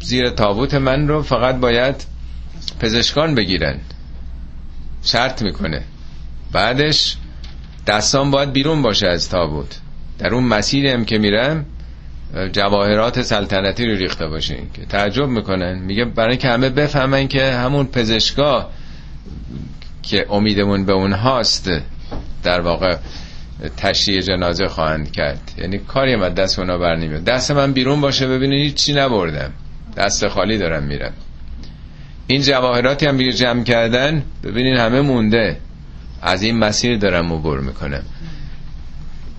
زیر تابوت من رو فقط باید پزشکان بگیرن. شرط می‌کنه. بعدش دستان باید بیرون باشه از تابوت. در اون مسیری هم که میرم جواهرات سلطنتی رو ریخته باشین که تعجب می‌کنن. میگه برای که همه بفهمن که همون پزشکا که امیدمون به اون هاست در واقع تشریع جنازه خواهند کرد. یعنی کاری من دست اونا بر نمیاد. دست من بیرون باشه ببینید چی نبردم. دست خالی دارم میرم. این جواهراتی هم جمع کردن ببینین همه مونده. از این مسیر دارم عبور می‌کنم.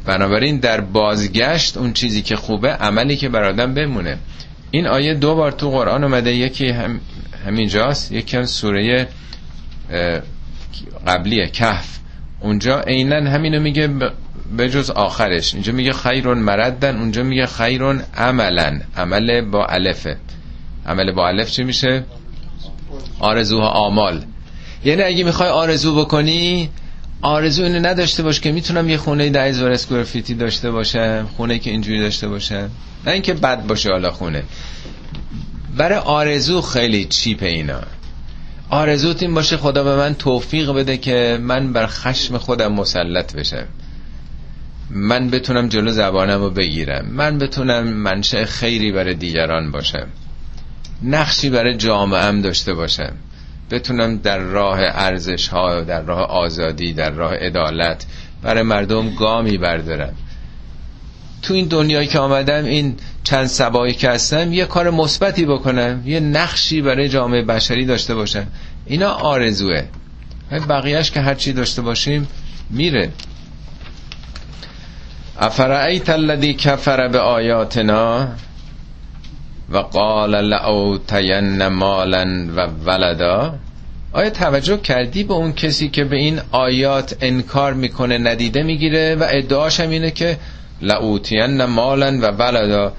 بنابراین در بازگشت اون چیزی که خوبه عملی که بر آدم بمونه. این آیه دو بار تو قرآن اومده یکی هم همینجاست یکی هم سوره قبلیه کهف. اونجا عینا همینو میگه به جز آخرش. اینجا میگه خیرون مردن اونجا میگه خیرون عملا. عمل با الفه عمل با الف چی میشه؟ آرزوها آمال. یعنی اگه می‌خوای آرزو بکنی آرزو اینو نداشته باش که می‌تونم یه خونه ده هزار اسکوئر فیتی داشته باشم خونه که اینجوری داشته باشم. نه اینکه بد باشه حالا خونه. برای آرزو خیلی چیپ اینا. آرزوت این باشه خدا به من توفیق بده که من بر خشم خودم مسلط بشم. من بتونم جلو زبانم رو بگیرم. من بتونم منشه خیری برای دیگران باشم. نقشی برای جامعهم داشته باشم. بتونم در راه ارزش ها در راه آزادی در راه عدالت برای مردم گامی بردارم. تو این دنیایی که آمدم این چند سبایی که هستم یه کار مثبتی بکنم یه نقشی برای جامعه بشری داشته باشم. اینا آرزوه. بقیهش که هرچی داشته باشیم میره. افرعیت الذی کفر به آیاتنا و قال تین مالا و ولدا. آیا توجه کردی به اون کسی که به این آیات انکار می‌کنه ندیده می‌گیره؟ و ادعاش هم اینه که لعوتین مالا و ولدا.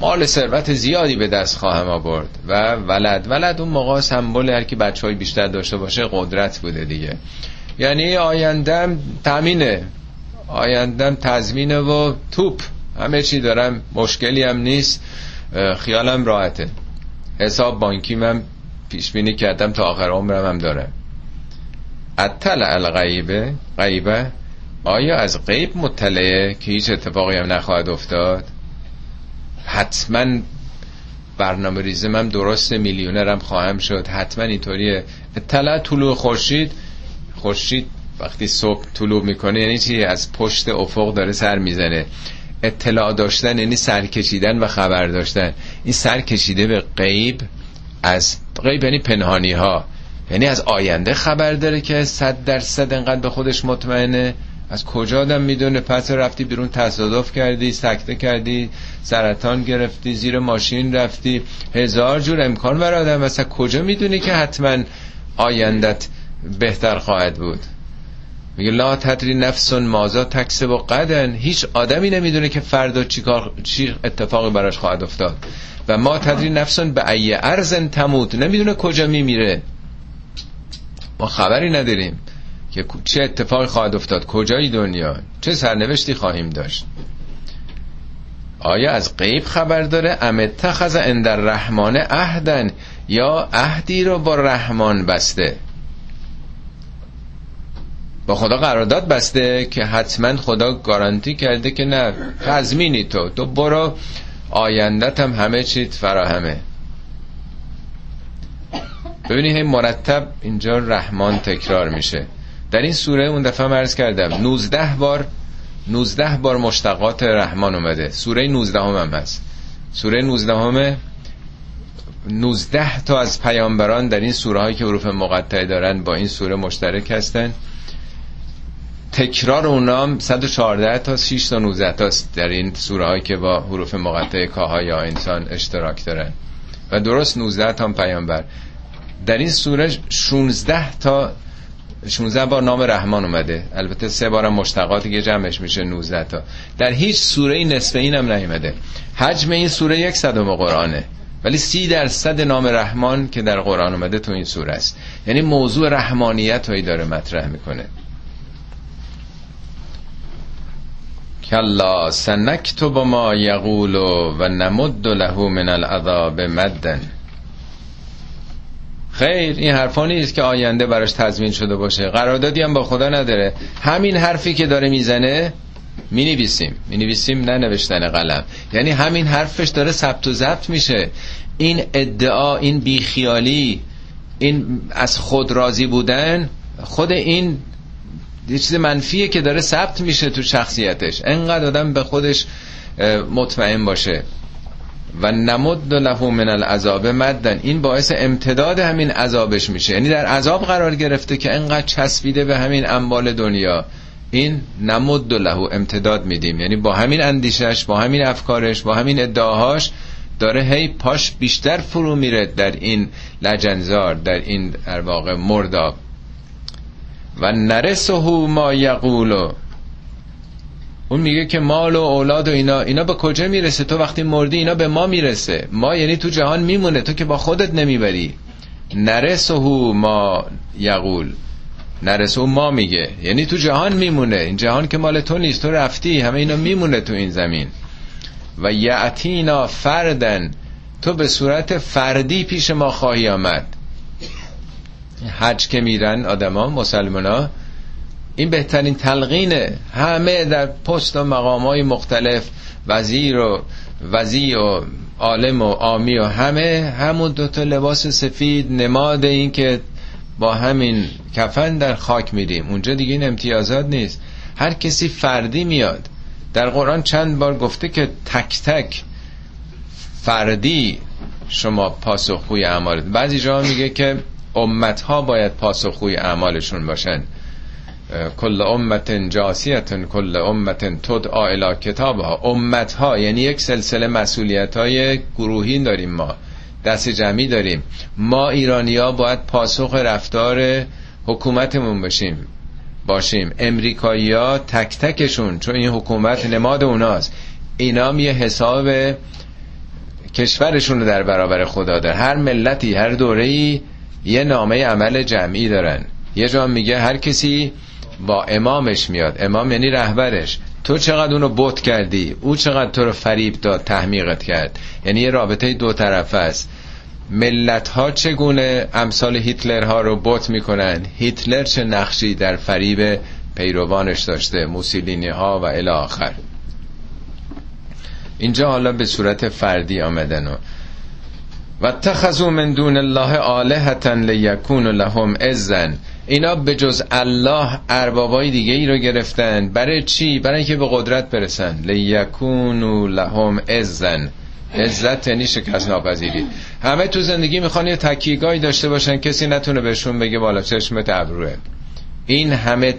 مال ثروت زیادی به دست خواهم آورد. و ولد. ولد اون موقع سمبل هر کی بچه های بیشتر داشته باشه قدرت بوده دیگه. یعنی آیندم تامینه آیندم تضمینه و توپ. همه چی دارم. مشکلی هم نیست. خیالم راحته. حساب بانکی من پیش بینی کردم تا آخر عمرم هم دارم اطلع الغیبه غیبه آیا از غیب مطلعه که هیچ اتفاقی هم نخواهد افتاد؟ حتما برنامه ریزم هم درست میلیونرم خواهم شد. حتما اینطوریه. اطلاع طلوع خورشید خورشید وقتی صبح طلوع می‌کنه یعنی چی؟ از پشت افق داره سر می‌زنه. اطلاع داشتن یعنی سر کشیدن و خبر داشتن. این سر کشیده به غیب از غیب یعنی پنهانی ها یعنی از آینده خبر داره که صد درصد انقدر به خودش مطمئنه. از کجا آدم می‌دونه؟ پس رفتی بیرون تصادف کردی سکته کردی سرطان گرفتی زیر ماشین رفتی. هزار جور امکان بر آدم. مثلا کجا می‌دونی که حتما آیندت بهتر خواهد بود؟ میگه لا تدری نفس مازا تکسب و قدن. هیچ آدمی نمی‌دونه که فردا چی, کار چی اتفاقی براش خواهد افتاد. و ما تدری نفسون به ای ارزن تموت. نمی‌دونه کجا میمیره. ما خبری نداریم که چه اتفاقی خواهد افتاد. کجای دنیا؟ چه سرنوشتی خواهیم داشت؟ آیا از غیب خبر داره؟ ام اتخذ عند الرحمن عهدن یا عهدی رو با رحمان بسته. با خدا قرارداد بسته که حتما خدا گارانتی کرده که نه تضمینی تو. تو برو آیندت هم همه چیت فراهمه. ببینید هی مرتب اینجا رحمان تکرار میشه. در این سوره اون دفعه مرز کردم 19 بار 19 بار مشتقات رحمان اومده. سوره 19 هم, هم هست. سوره 19 همه 19 تا از پیامبران در این سوره هایی که حروف مقطعه دارن با این سوره مشترک هستن. تکرار اونام 114 تا 6 تا 19 تا در این سوره هایی که با حروف مقطعه کاها یا انسان اشتراک دارن. و درست 19 تا پیامبر. در این سوره 16 تا 16 بار نام رحمان اومده. البته سه بارم مشتقاتی که جمعش میشه 19 تا. در هیچ سوره نصف اینم نیومده. حجم این سوره یک صدم قرآنه. ولی سی درصد نام رحمان که در قرآن اومده تو این سوره است. یعنی موضوع رحمانیت هایی داره مطرح می‌کنه. کلا سنکتب ما یقول و نمد له من العذاب مدن. خیر این حرفا نیست که آینده براش تضمین شده باشه. قراردادی هم با خدا نداره. همین حرفی که داره می‌زنه می نویسیم می نویسیم نه نوشتن قلم. یعنی همین حرفش داره ثبت و ضبط میشه. این ادعا این بیخیالی این از خود راضی بودن خود این یه چیز منفیه که داره ثبت میشه تو شخصیتش. انقدر آدم به خودش مطمئن باشه. و نمد له من العذاب مدن. این باعث امتداد همین عذابش میشه. یعنی در عذاب قرار گرفته که انقدر چسبیده به همین اموال دنیا. این نمد له امتداد میدیم. یعنی با همین اندیشش با همین افکارش با همین ادعاهاش داره هی پاش بیشتر فرو میره در این لجنزار در این در واقع مرداب و نرسه ما یقولو. اون میگه که مال و اولاد و اینا اینا به کجا می‌رسه؟ تو وقتی مردی اینا به ما می‌رسه. ما یعنی تو جهان میمونه. تو که با خودت نمی‌بری. نرسه ما یقول. نرسه ما میگه. یعنی تو جهان میمونه. این جهان که مال تو نیست. تو رفتی. همه اینا میمونه تو این زمین. و یعتینا فردن تو به صورت فردی پیش ما خواهی آمد. حج که میرن آدما مسلمان ها این بهترین تلقینه همه در پست و مقام های مختلف وزیر و وزی و عالم و آمی و همه همون دوتا لباس سفید نماد این که با همین کفن در خاک میریم. اونجا دیگه این امتیازات نیست. هر کسی فردی میاد. در قرآن چند بار گفته که تک تک فردی شما پاسخگوی اعمال بعضی جا میگه که امت ها باید پاسخگوی اعمالشون باشن. کل امت جاسیت کل امت تدعا الى کتابها. امت ها یعنی یک سلسله مسئولیت های گروهی داریم ما دست جمعی داریم. ما ایرانی ها باید پاسخ رفتار حکومتمون باشیم باشیم. امریکایی ها تک تکشون چون این حکومت نماد اوناست. اینا یه حساب کشورشون رو در برابر خدا داره هر ملتی هر دوره یه نامه عمل جمعی دارن. یه جا میگه هر کسی با امامش میاد. امام یعنی رهبرش. تو چقدر اونو بوت کردی؟ او چقدر تو رو فریب داد تحمیقت کرد. یعنی یه رابطه دو طرفه است. ملت ها چگونه امثال هیتلر ها رو بوت می‌کنن؟ هیتلر چه نقشی در فریب پیروانش داشته؟ موسولینی ها و الی آخر. اینجا حالا به صورت فردی آمدن و و تخذو من دون الله آلهتا لیکون لهم ازن اینا به جز الله اربابای دیگه ای رو گرفتن. برای چی؟ برای اینکه به قدرت برسن. لیکونو لهم ازن عزت یعنی شکست ناپذیری. همه تو زندگی می‌خوان یه تکیگاهی داشته باشن. کسی نتونه بهشون بگه بالا چشمت ابروه. این همه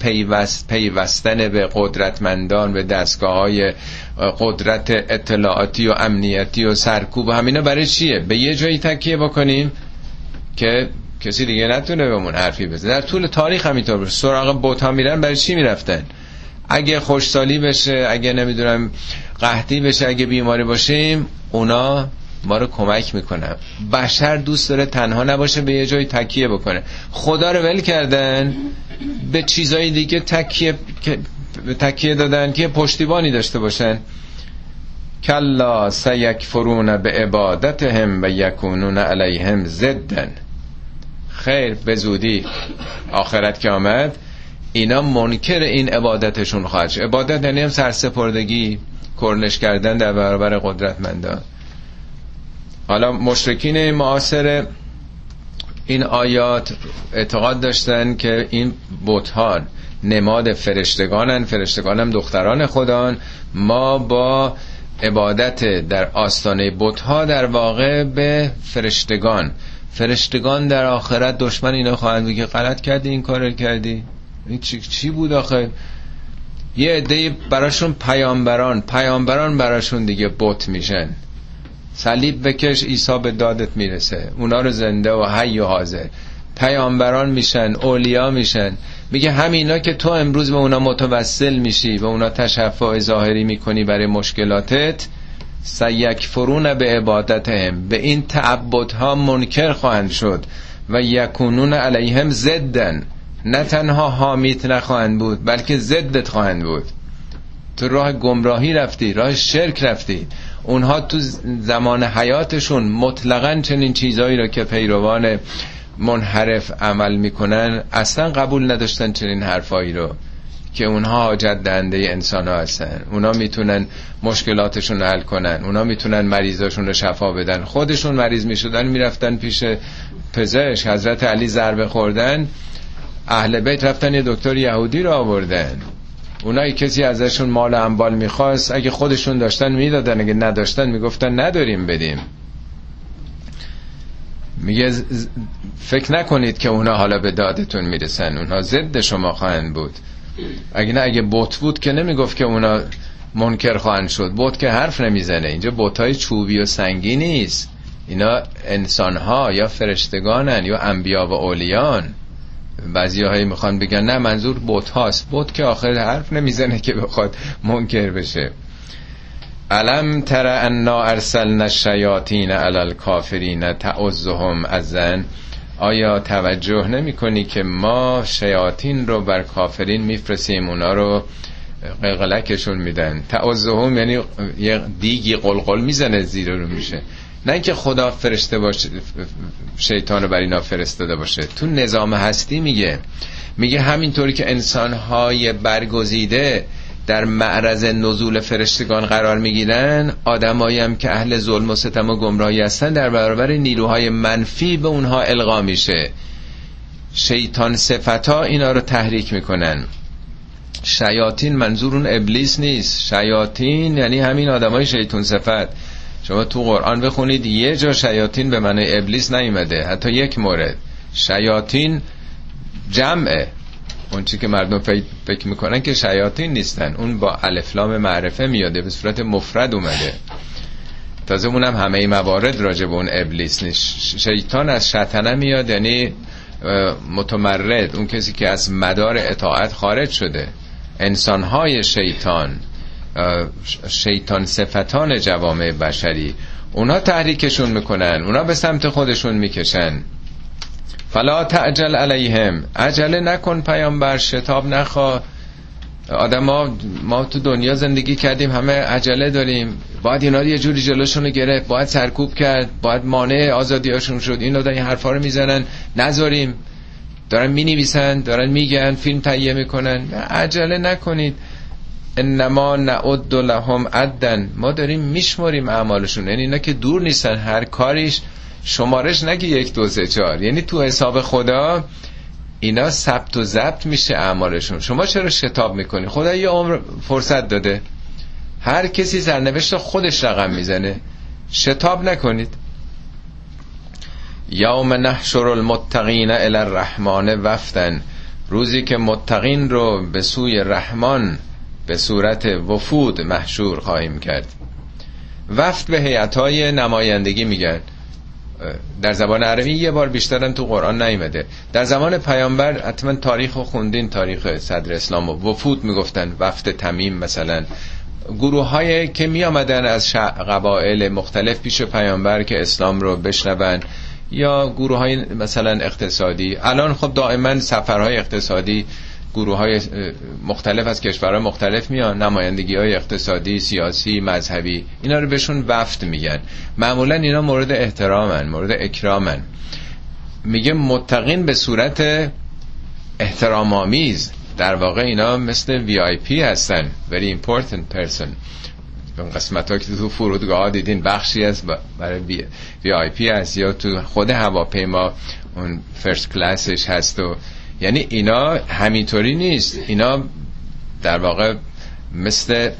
پیوست پیوستن به قدرتمندان به دستگاه های قدرت اطلاعاتی و امنیتی و سرکوب و همینا برای چیه؟ به یه جایی تکیه بکنیم که کسی دیگه نتونه بهمون حرفی بزنه. در طول تاریخ همینطور باشه. سراغ بوتا میرن برای چی می‌رفتن؟ اگه خوشسالی بشه اگه نمی‌دونم قحطی بشه اگه بیماری باشیم اونا ما رو کمک می‌کنن. بشر دوست داره تنها نباشه به یه جای تکیه بکنه. خدا رو ول کردن به چیزای دیگه تکیه تکیه دادن که پشتیبانی داشته باشن. کلا سیکفرون به عبادتهم و یکونون علیهم زدن. خیر به زودی آخرت که آمد اینا منکر این عبادتشون خواهد شد. عبادت یعنی هم سرسپردگی کرنش کردن در برابر قدرتمندان. حالا مشرکین معاصر این آیات اعتقاد داشتن که این بوتان نماد فرشتگانن فرشتگان هم دختران خدان. ما با عبادت در آستانه بتها در واقع به فرشتگان. فرشتگان در آخرت دشمن اینا خواهند بگه غلط کردی این کار کردی. این چی, چی بود آخه؟ یه عده براشون پیامبران پیامبران براشون دیگه بت میشن. صلیب بکش عیسی به دادت می‌رسه. اونا رو زنده و حی و حاضر. پیامبران میشن اولیا میشن. میگه همینا که تو امروز به اونا متوسل میشی به اونا تشفع ظاهری می‌کنی برای مشکلاتت سیک فرون به عبادتهم. به این تعبدها منکر خواهند شد و یکونون علیهم زدن نه تنها حامیت نخواهند بود بلکه ضدت خواهند بود. تو راه گمراهی رفتی راه شرک رفتی. اونها تو زمان حیاتشون مطلقا چنین چیزهایی را که پیروان منحرف عمل می‌کنن اصلا قبول نداشتن چنین حرفایی رو که اونها حاجت دهنده انسان ها هستن. اونا می‌تونن مشکلاتشون حل کنن. اونا می‌تونن مریضاشون رو شفا بدن. خودشون مریض می‌شدن می‌رفتن پیش پزشک. حضرت علی ضربه خوردن اهل بیت رفتن یه دکتر یهودی رو آوردن. اونایی کسی ازشون مال انبال می‌خواست اگه خودشون داشتن می‌دادن اگه نداشتن می‌گفتن نداریم بدیم میگه فکر نکنید که اونا حالا به دادتون می‌رسن. اونا ضد شما خواهند بود. اگه نه اگه بوت بود که نمی‌گفت که اونا منکر خواهند شد. بوت که حرف نمی‌زنه. اینجا بوت های چوبی و سنگی نیست. اینا انسان ها یا فرشتگانن یا انبیا و اولیان. بعضی هایی می‌خوان بگن. نه منظور بوت هاست. بوت که آخر حرف نمی‌زنه که بخواد منکر بشه. علم تر انا ارسلنا الشیاطین علی الکافرین تعزهم ازن آیا توجه نمی کنی که ما شیاطین رو بر کافرین میفرسیم اونا رو قلقلکشون میدن. تعزهم یعنی یه دیگی قلقل می‌زنه زیر رو میشه. نه اینکه خدا فرشته باشه شیطان رو بر اینا فرستاده باشه. تو نظام هستی میگه. میگه همینطوری که انسانهای برگزیده در معرض نزول فرشتگان قرار می‌گیرن آدمایی هم که اهل ظلم و ستم و گمراهی هستن در برابر نیروهای منفی به اونها القا میشه. شیطان صفتا اینا رو تحریک می‌کنن. شیاطین منظور اون ابلیس نیست. شیاطین یعنی همین آدمای شیطان صفت. شما تو قرآن بخونید یه جا شیاطین به معنی ابلیس نیومده. حتی یک مورد. شیاطین جمعه. اون چی که مردم فکر می‌کنن که شیاطین نیستن. اون با الفلام معرفه میاده به صورت مفرد اومده. تازه اونم همه موارد راجع به اون ابلیس نیست. شیطان از شطنه میاد یعنی متمرد. اون کسی که از مدار اطاعت خارج شده. انسانهای شیطان. شیطان صفتان جوامع بشری. اونا تحریکشون می‌کنن اونا به سمت خودشون می‌کشن. فلا تعجل علیهم. عجله نکن پیامبر شتاب نخوا. آدم ما, ما تو دنیا زندگی کردیم همه عجله داریم. باید اینا یه جوری جلوشون رو گرفت باید سرکوب کرد باید مانع آزادیاشون شد. این دادن این حرفا رو می‌زنن. نذاریم. دارن می نویسن دارن میگن فیلم تهیه می‌کنن. عجله نکنید. انما نعد لهم عدن. ما داریم میشماریم اعمالشون. یعنی اینا که دور نیستن هر کاریش شمارش نگی یک دو سه چهار. یعنی تو حساب خدا اینا ثبت و ضبط میشه اعمالشون. شما چرا شتاب می‌کنی؟ خدا یه عمر فرصت داده. هر کسی سرنوشت خودش رقم می‌زنه. شتاب نکنید. یوم نحشر المتقین الى الرحمن وفتن روزی که متقین رو به سوی رحمان به صورت وفود محشور خواهیم کرد. وفت به هیئت‌های نمایندگی میگن. در زبان عربی یه بار بیشترم تو قرآن نیمده در زمان پیامبر حتما تاریخ و خوندین تاریخ صدر اسلام و وفود می‌گفتن وفد تمیم مثلا. گروه های که می از قبایل مختلف پیش پیامبر که اسلام رو بشنون یا گروه های مثلا اقتصادی. الان خب دائما سفرهای اقتصادی گروه های مختلف از کشورهای مختلف میان نمایندگی های اقتصادی سیاسی مذهبی اینا رو بهشون وفد میگن. معمولا اینا مورد احترامن مورد اکرامن. میگه متقین به صورت احترام آمیز در واقع اینا مثل وی آی پی هستن very important person. اون قسمت ها که تو فرودگاه دیدین بخشی از برای VIP هست یا تو خود هواپیما اون first class ش هست و یعنی اینا همینطوری نیست. اینا در واقع مثل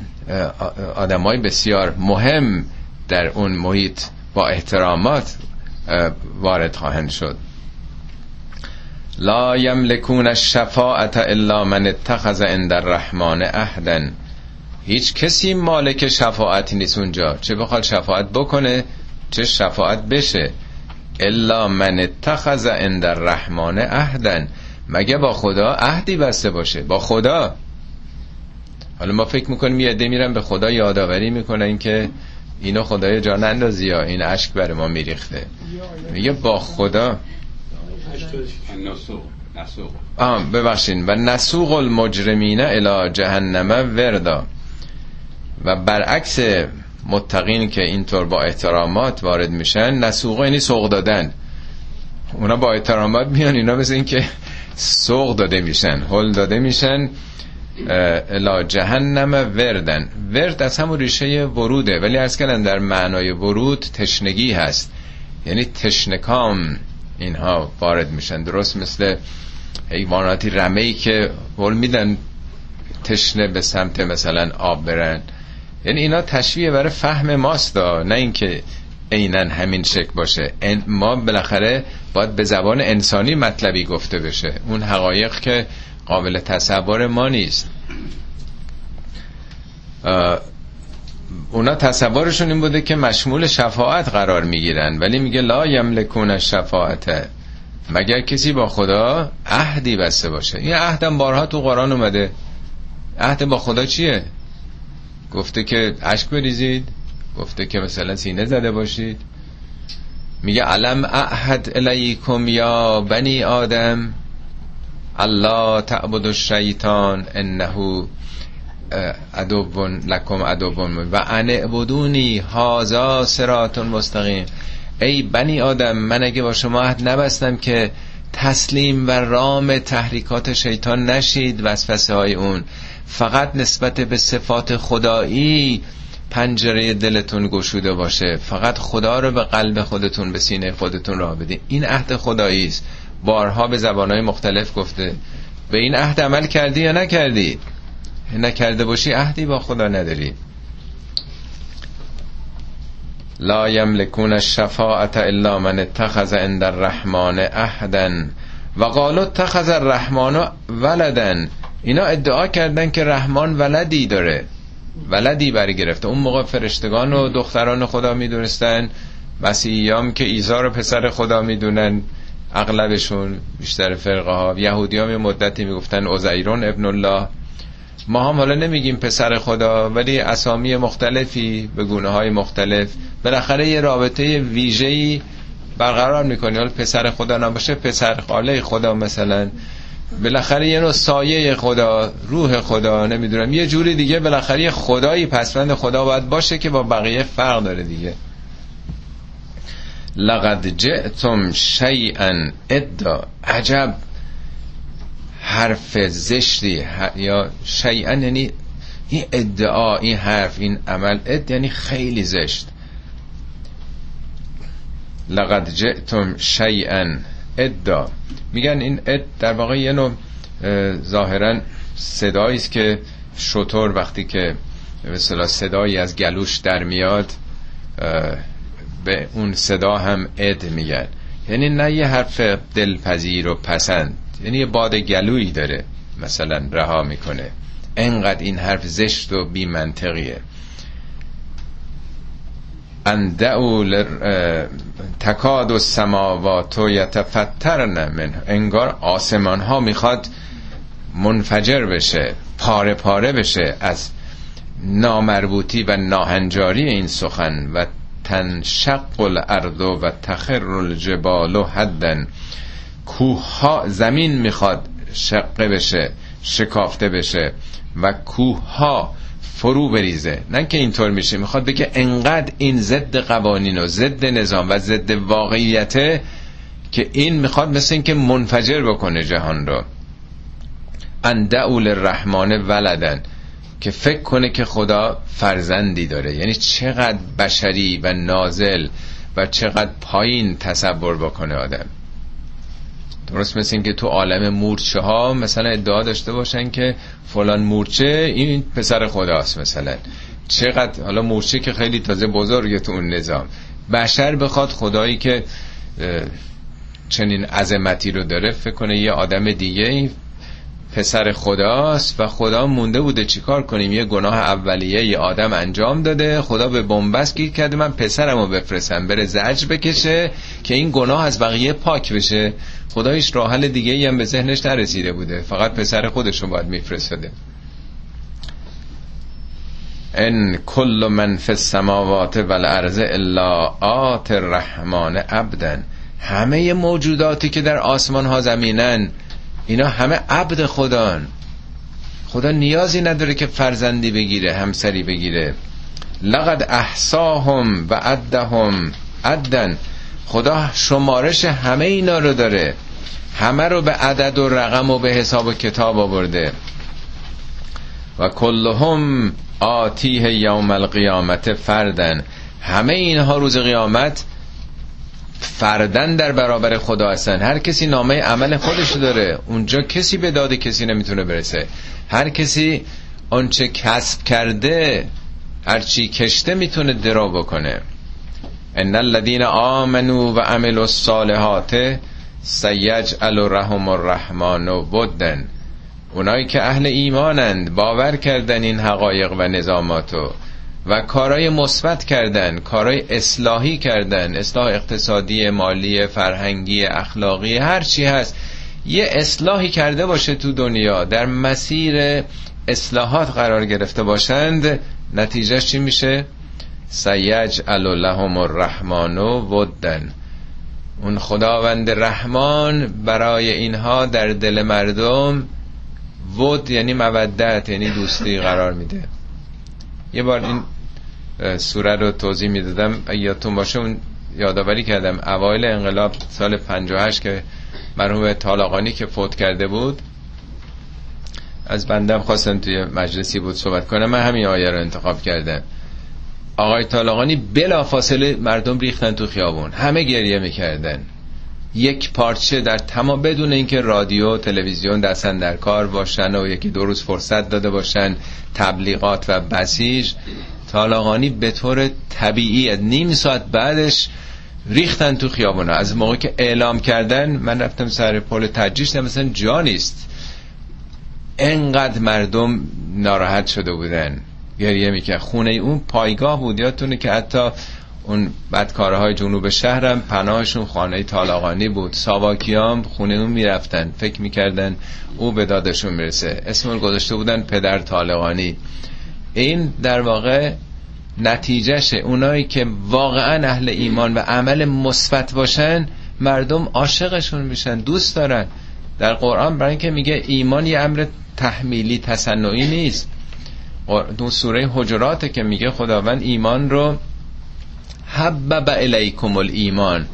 آدمای بسیار مهم در اون محیط با احترامات وارد خواهند شد. لا يملكون الشفاعة إلا من اتخذ عند الرحمن عهدا هیچ کسی مالک شفاعت نیست اونجا. چه بخواد شفاعت بکنه چه شفاعت بشه. الا من اتخذ عند الرحمن عهدا مگه با خدا عهدی بسته باشه؟ با خدا. حالا ما فکر می‌کنیم یه عده به خدا یادآوری می‌کنن که اینو خدای جان اندازی یا این اشک بر ما میریخته. میگه با خدا. آه ببخشین. و نسوق المجرمین الى جهنم وردا. و برعکس متقین که اینطور با احترامات وارد میشن نسوق یعنی سوق دادن. اونا با احترامات میان اینا مثل این که سوق داده میشن هل داده میشن الا جهنم وردن. ورد از همون ریشه وروده ولی ارز کردن در معنای ورود تشنگی هست. یعنی تشنکام اینها وارد میشن. درست مثل حیواناتی رمه که ول میدن تشنه به سمت مثلا آب برن. یعنی اینا تشویه برای فهم ماست نه اینکه عینا همین شکل باشه. ما بالاخره باید به زبان انسانی مطلبی گفته بشه. اون حقایق که قابل تصور ما نیست. اونا تصورشون این بوده که مشمول شفاعت قرار می‌گیرن. ولی میگه لا یملکون شفاعت مگر کسی با خدا عهدی بسته باشه؟ این عهدم بارها تو قرآن اومده. عهد با خدا چیه؟ گفته که اشک بریزید. گفته که مثلا سینه زده باشید. میگه علم اعهد الیکم یا بنی آدم. الله تعبد الشیطان انه ادوون لکم ادوون و ان اعبدونی هازا سرات مستقیم. ای بنی آدم من اگه با شما عهد نبستم که تسلیم و رام تحریکات شیطان نشید وسوسه های اون. فقط نسبت به صفات خدایی پنجره دلتون گشوده باشه فقط خدا رو به قلب خودتون به سینه خودتون راه بدین این عهد خدایی است. بارها به زبانهای مختلف گفته به این عهد عمل کردی یا نکردی؟ نکرده باشی عهدی با خدا نداری. لا یملکون الشفاعت الا من اتخذ عند الرحمن عهدا و قالوا اتخذ الرحمن ولدا. اینا ادعا کردن که رحمان ولدی داره. ولدی بری گرفته. اون موقع فرشتگان و دختران خدا می‌دونستن. مسیحیام که ایزا رو پسر خدا می‌دونن. اغلبشون بیشتر فرقه ها یهودی هم مدتی می‌گفتن اوزیرون ابن الله. ما هم حالا نمیگیم پسر خدا ولی اسامی مختلفی به گونه های مختلف. بالاخره یه رابطه ویژه‌ای برقرار می‌کنی. حالا پسر خدا نباشه پسر خاله خدا مثلا. بالاخره یه نوع سایه خدا روح خدا نمی‌دونم. یه جوری دیگه بالاخره خدایی پسوند خدا باید باشه که با بقیه فرق داره دیگه. لقد جئتم شیئا ادا عجب. حرف زشتی یا شیئا یعنی این ادعا این حرف این عمل. اد یعنی خیلی زشت. لقد جئتم شیئا. ادا. میگن این اد در واقع یه نوع ظاهرا صدایی است که شطور وقتی که مثلا صدایی از گلوش در میاد به اون صدا هم اد میگن. یعنی نه یه حرف دلپذیر و پسند یعنی یه باد گلویی داره مثلا رها می‌کنه. انقدر این حرف زشت و بی منطقیه اندعو تکاد و سماوات و یتفترن من انگار آسمان ها می‌خواد منفجر بشه پاره پاره بشه از نامربوطی و ناهنجاری این سخن. و تنشق الارض و تخر الجبال حدن کوه ها زمین می‌خواد شقه بشه شکافته بشه و کوه ها فرو بریزه. نه که اینطور میشه. می‌خواد بگه انقدر این ضد قوانین و ضد نظام و ضد واقعیته که این می‌خواد مثل اینکه منفجر بکنه جهان رو. اندعول الرحمن ولدن. که فکر کنه که خدا فرزندی داره. یعنی چقدر بشری و نازل و چقدر پایین تصور بکنه آدم. درست مثل این که تو عالم مورچه ها مثلا ادعا داشته باشن که فلان مورچه این پسر خداست مثلا. چقدر حالا مورچه که خیلی تازه بزرگه تو اون نظام. بشر بخواد خدایی که چنین عظمتی رو داره فکر کنه یه آدم دیگه پسر خداست و خدا مونده بوده چیکار کنیم؟ یه گناه اولیه یه آدم انجام داده. خدا به بنبست گیر کرده. من پسرمو بفرستم. بره زجر بکشه که این گناه از بقیه پاک بشه. خدا هیچ راه حل دیگه هم به ذهنش نرسیده بوده. فقط پسر خودش رو باید میفرستاده. ان کل من فی السماوات والارض الا آت الرحمن عبدا همه موجوداتی که در آسمان ها زمینن اینا همه عبد خدان خدا نیازی نداره که فرزندی بگیره همسری بگیره. لقد احساهم و عدهم. عدن. خدا شمارش همه اینا رو داره. همه رو به عدد و رقم و به حساب و کتاب آورده. و کلهم آتیه یوم القیامت فردن. همه اینها روز قیامت فردن در برابر خدا هستن. هر کسی نامه عمل خودش داره. اونجا کسی به داد کسی نمی‌تونه برسه. هر کسی آنچه کسب کرده هرچی کشته می‌تونه درا بکنه. ان الذين آمنوا و عملوا الصالحات سیجعل رحم الرحمن و بدن اونایی که اهل ایمانند باور کردن این حقایق و نظاماتو. و کارای مثبت کردن کارای اصلاحی کردن اصلاح اقتصادی مالی فرهنگی اخلاقی هر چی هست یه اصلاحی کرده باشه تو دنیا در مسیر اصلاحات قرار گرفته باشند نتیجهش چی میشه؟ سیج لهم الرحمن ودن. اون خداوند رحمان برای اینها در دل مردم ود یعنی مودت یعنی دوستی قرار میده. یه بار این سوره رو توضیح می‌دادم. یادتون باشه اون یادآوری کردم. اوایل انقلاب سال 58 که مرحوم طالقانی که فوت کرده بود از بندم خواستم توی مجلسی بود صحبت کنم. من همین آیه رو انتخاب کردم. آقای طالقانی بلا فاصله مردم ریختن تو خیابون. همه گریه می‌کردن. یک پارچه در تمام بدون اینکه رادیو تلویزیون دستن در کار باشن و یکی دو روز فرصت داده باشن تبلیغات و بسیج. طالقانی به طور طبیعی نیم ساعت بعدش ریختن تو خیابونه از موقع که اعلام کردن من رفتم سر پل تجریش مثلا جا نیست. انقدر مردم ناراحت شده بودن. گریه می‌کرد. خونه اون پایگاه بود. یادتونه که حتی اون بدکارهای جنوب شهرم پناهشون خانه طالقانی بود. ساواکیام خونه اون می‌رفتن. فکر می‌کردن او به دادشون می‌رسه. اسم گذاشته بودن پدر طالقانی. این در واقع نتیجهشه. اونایی که واقعا اهل ایمان و عمل مثبت باشن مردم عاشقشون میشن دوست دارن. در قرآن برای اینکه میگه ایمان یه امر تحمیلی تصنعی نیست. دو سوره حجراته که میگه خداوند ایمان رو حبب الیکم الایمان.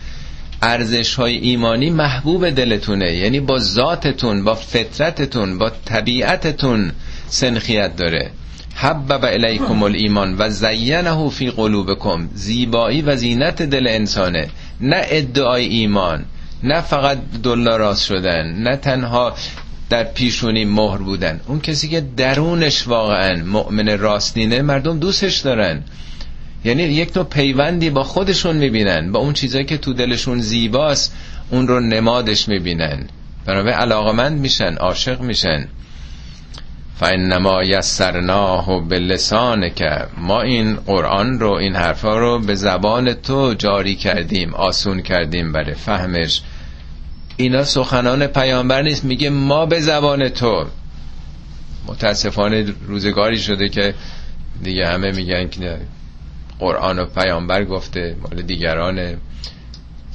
ارزش های ایمانی محبوب دلتونه. یعنی با ذاتتون با فطرتتون با طبیعتتون سنخیت داره. حبب الیکم الایمان و زینه فی قلوبکم زیبایی و زینت دل انسانه. نه ادعای ایمان نه فقط دلار شدن نه تنها در پیشونی مهر بودن. اون کسی که درونش واقعا مؤمن راستینه مردم دوستش دارن. یعنی یک نوع پیوندی با خودشون می‌بینن. با اون چیزایی که تو دلشون زیباست اون رو نمادش می‌بینن. برای علاقمند میشن عاشق میشن. فانما یسرناه که ما این قرآن رو این حرفا رو به زبان تو جاری کردیم آسون کردیم برای فهمش. اینا سخنان پیامبر نیست. میگه ما به زبان تو. متاسفانه روزگاری شده که دیگه همه میگن که قرآن و پیامبر گفته مال دیگران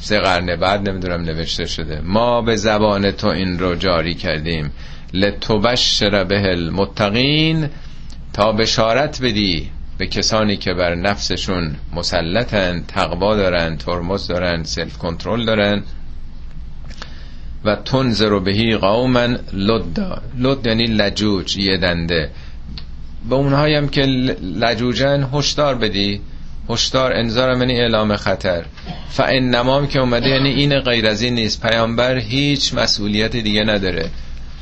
سه قرن بعد نمی‌دونم نوشته شده. ما به زبان تو این رو جاری کردیم. لتبشر به المتقین تا بشارت بدی به کسانی که بر نفسشون مسلطن تقوا دارن ترمز دارن سلف کنترل دارن. و تنظر بهی قوما لدا. لد یعنی لجوج یه دنده. به اونهایی هم که لجوجن هشدار بدی. هشدار انذار منی اعلام خطر. فان نمام که اومده یعنی این غیر از این نیست. پیامبر هیچ مسئولیت دیگه نداره.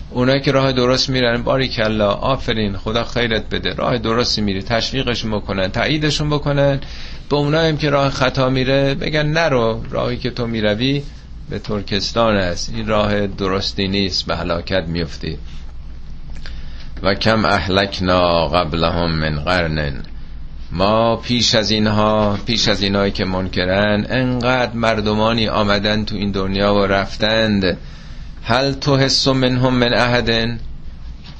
اونایی که راه درست میرن باری کلا آفرین خدا خیرت بده. راه درستی میری تشویقشون بکنن تاییدشون بکنن. به اونایی که راه خطا میره بگن نرو راهی که تو می‌روی به ترکستان است. این راه درستی نیست به هلاکت میفتی. و کم اهلکنا قبلهم من قرن ما پیش از اینها پیش از اینهایی که منکرن انقدر مردمانی آمدن تو این دنیا و رفتند. هل تو حس منهم من احدن؟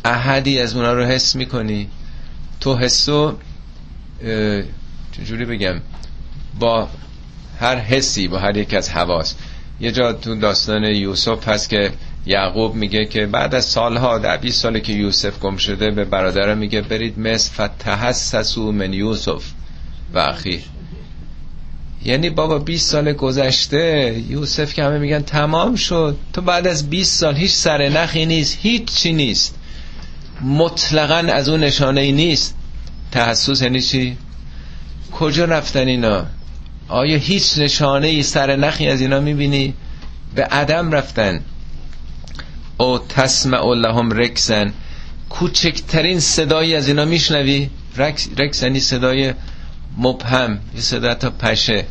احدی از اونا رو حس می‌کنی. تو حسو چجوری بگم؟ با هر حسی با هر یک از حواس. یه جا تو داستان یوسف هست که یعقوب میگه که بعد از سالها در 20 ساله که یوسف گم شده به برادره میگه برید مصر فتحسسو من یوسف و اخی یعنی بابا 20 سال گذشته یوسف که همه میگن تمام شد. تو بعد از 20 سال هیچ سر نخی نیست هیچ چی نیست. مطلقا از اون نشانه ای نیست. تحسس یعنی چی؟ کجا رفتن اینا؟ آیا هیچ نشانه ای سر نخی از اینا می‌بینی؟ به عدم رفتن. او تسمع لهم رکسن کوچکترین صدایی از اینا میشنوی؟ رکس, یعنی صدای مبهم. یه صدا تا پشه.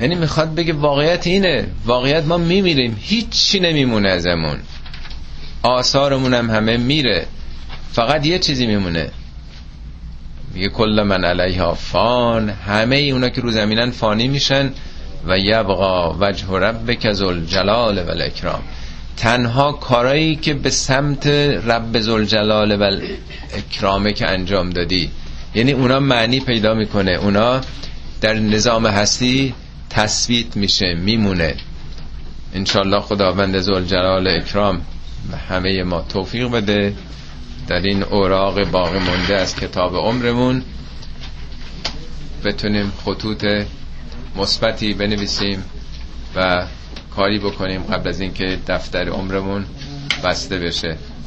یعنی می‌خواد بگه واقعیت اینه. واقعیت ما میمیریم. هیچی نمیمونه ازمون آثارمون هم همه میره. فقط یه چیزی میمونه. میگه کل من علیها فان. همه اونا که رو زمینن فانی میشن. و یبقا وجه ربک جلال و الاکرام تنها کارایی که به سمت رب جلال و اکرامه که انجام دادی. یعنی اونا معنی پیدا می‌کنه. اونا در نظام هستی تصویت میشه میمونه. انشالله خداوند جلال اکرام همه ما توفیق بده. در این اوراق باقی مونده از کتاب عمرمون بتونیم خطوط مثبتی بنویسیم و کاری بکنیم قبل از اینکه دفتر عمرمون بسته بشه.